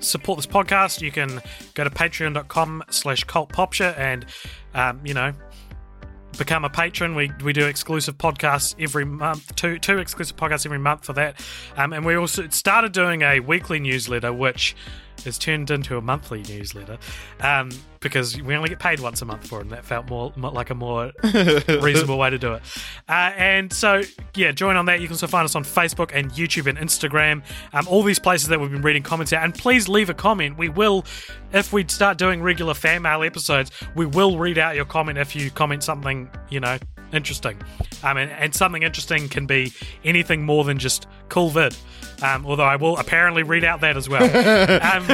support this podcast, you can go to patreon.com slash cultpopture and, um, you know, become a patron. We, we do exclusive podcasts every month, two two exclusive podcasts every month for that. Um, and we also started doing a weekly newsletter, which has turned into a monthly newsletter um, because we only get paid once a month for it, and that felt more, like a more (laughs) reasonable way to do it. Uh, and so, yeah, join on that. You can also find us on Facebook and YouTube and Instagram, um, all these places that we've been reading comments at. And please leave a comment. We will, if we start doing regular fan mail episodes, we will read out your comment if you comment something, you know, interesting. Um, and, and something interesting can be anything more than just cool vid. Um, although I will apparently read out that as well. (laughs) um,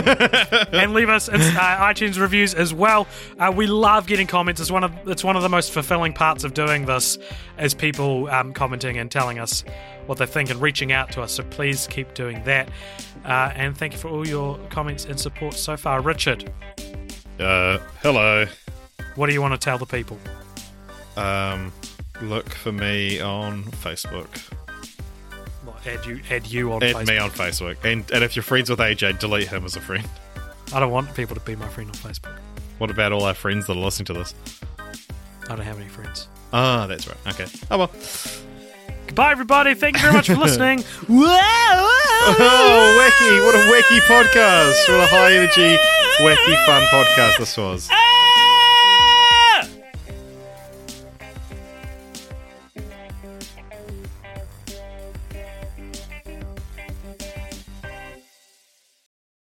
and leave us uh, iTunes reviews as well. Uh, we love getting comments. It's one of it's one of the most fulfilling parts of doing this, is people um, commenting and telling us what they think and reaching out to us. So please keep doing that. Uh, and thank you for all your comments and support so far, Richard. Uh, hello. What do you want to tell the people? Um, look for me on Facebook. Add you add you on Add Facebook. me on Facebook, and and if you're friends with AJ, delete him as a friend. I don't want people to be my friend on Facebook. What about all our friends that are listening to this? I don't have any friends. Ah, that's right. Okay. Oh well. Goodbye, everybody. Thank you very much for (laughs) listening. (laughs) Oh, wacky! What a wacky podcast! What a high energy, wacky, fun podcast this was.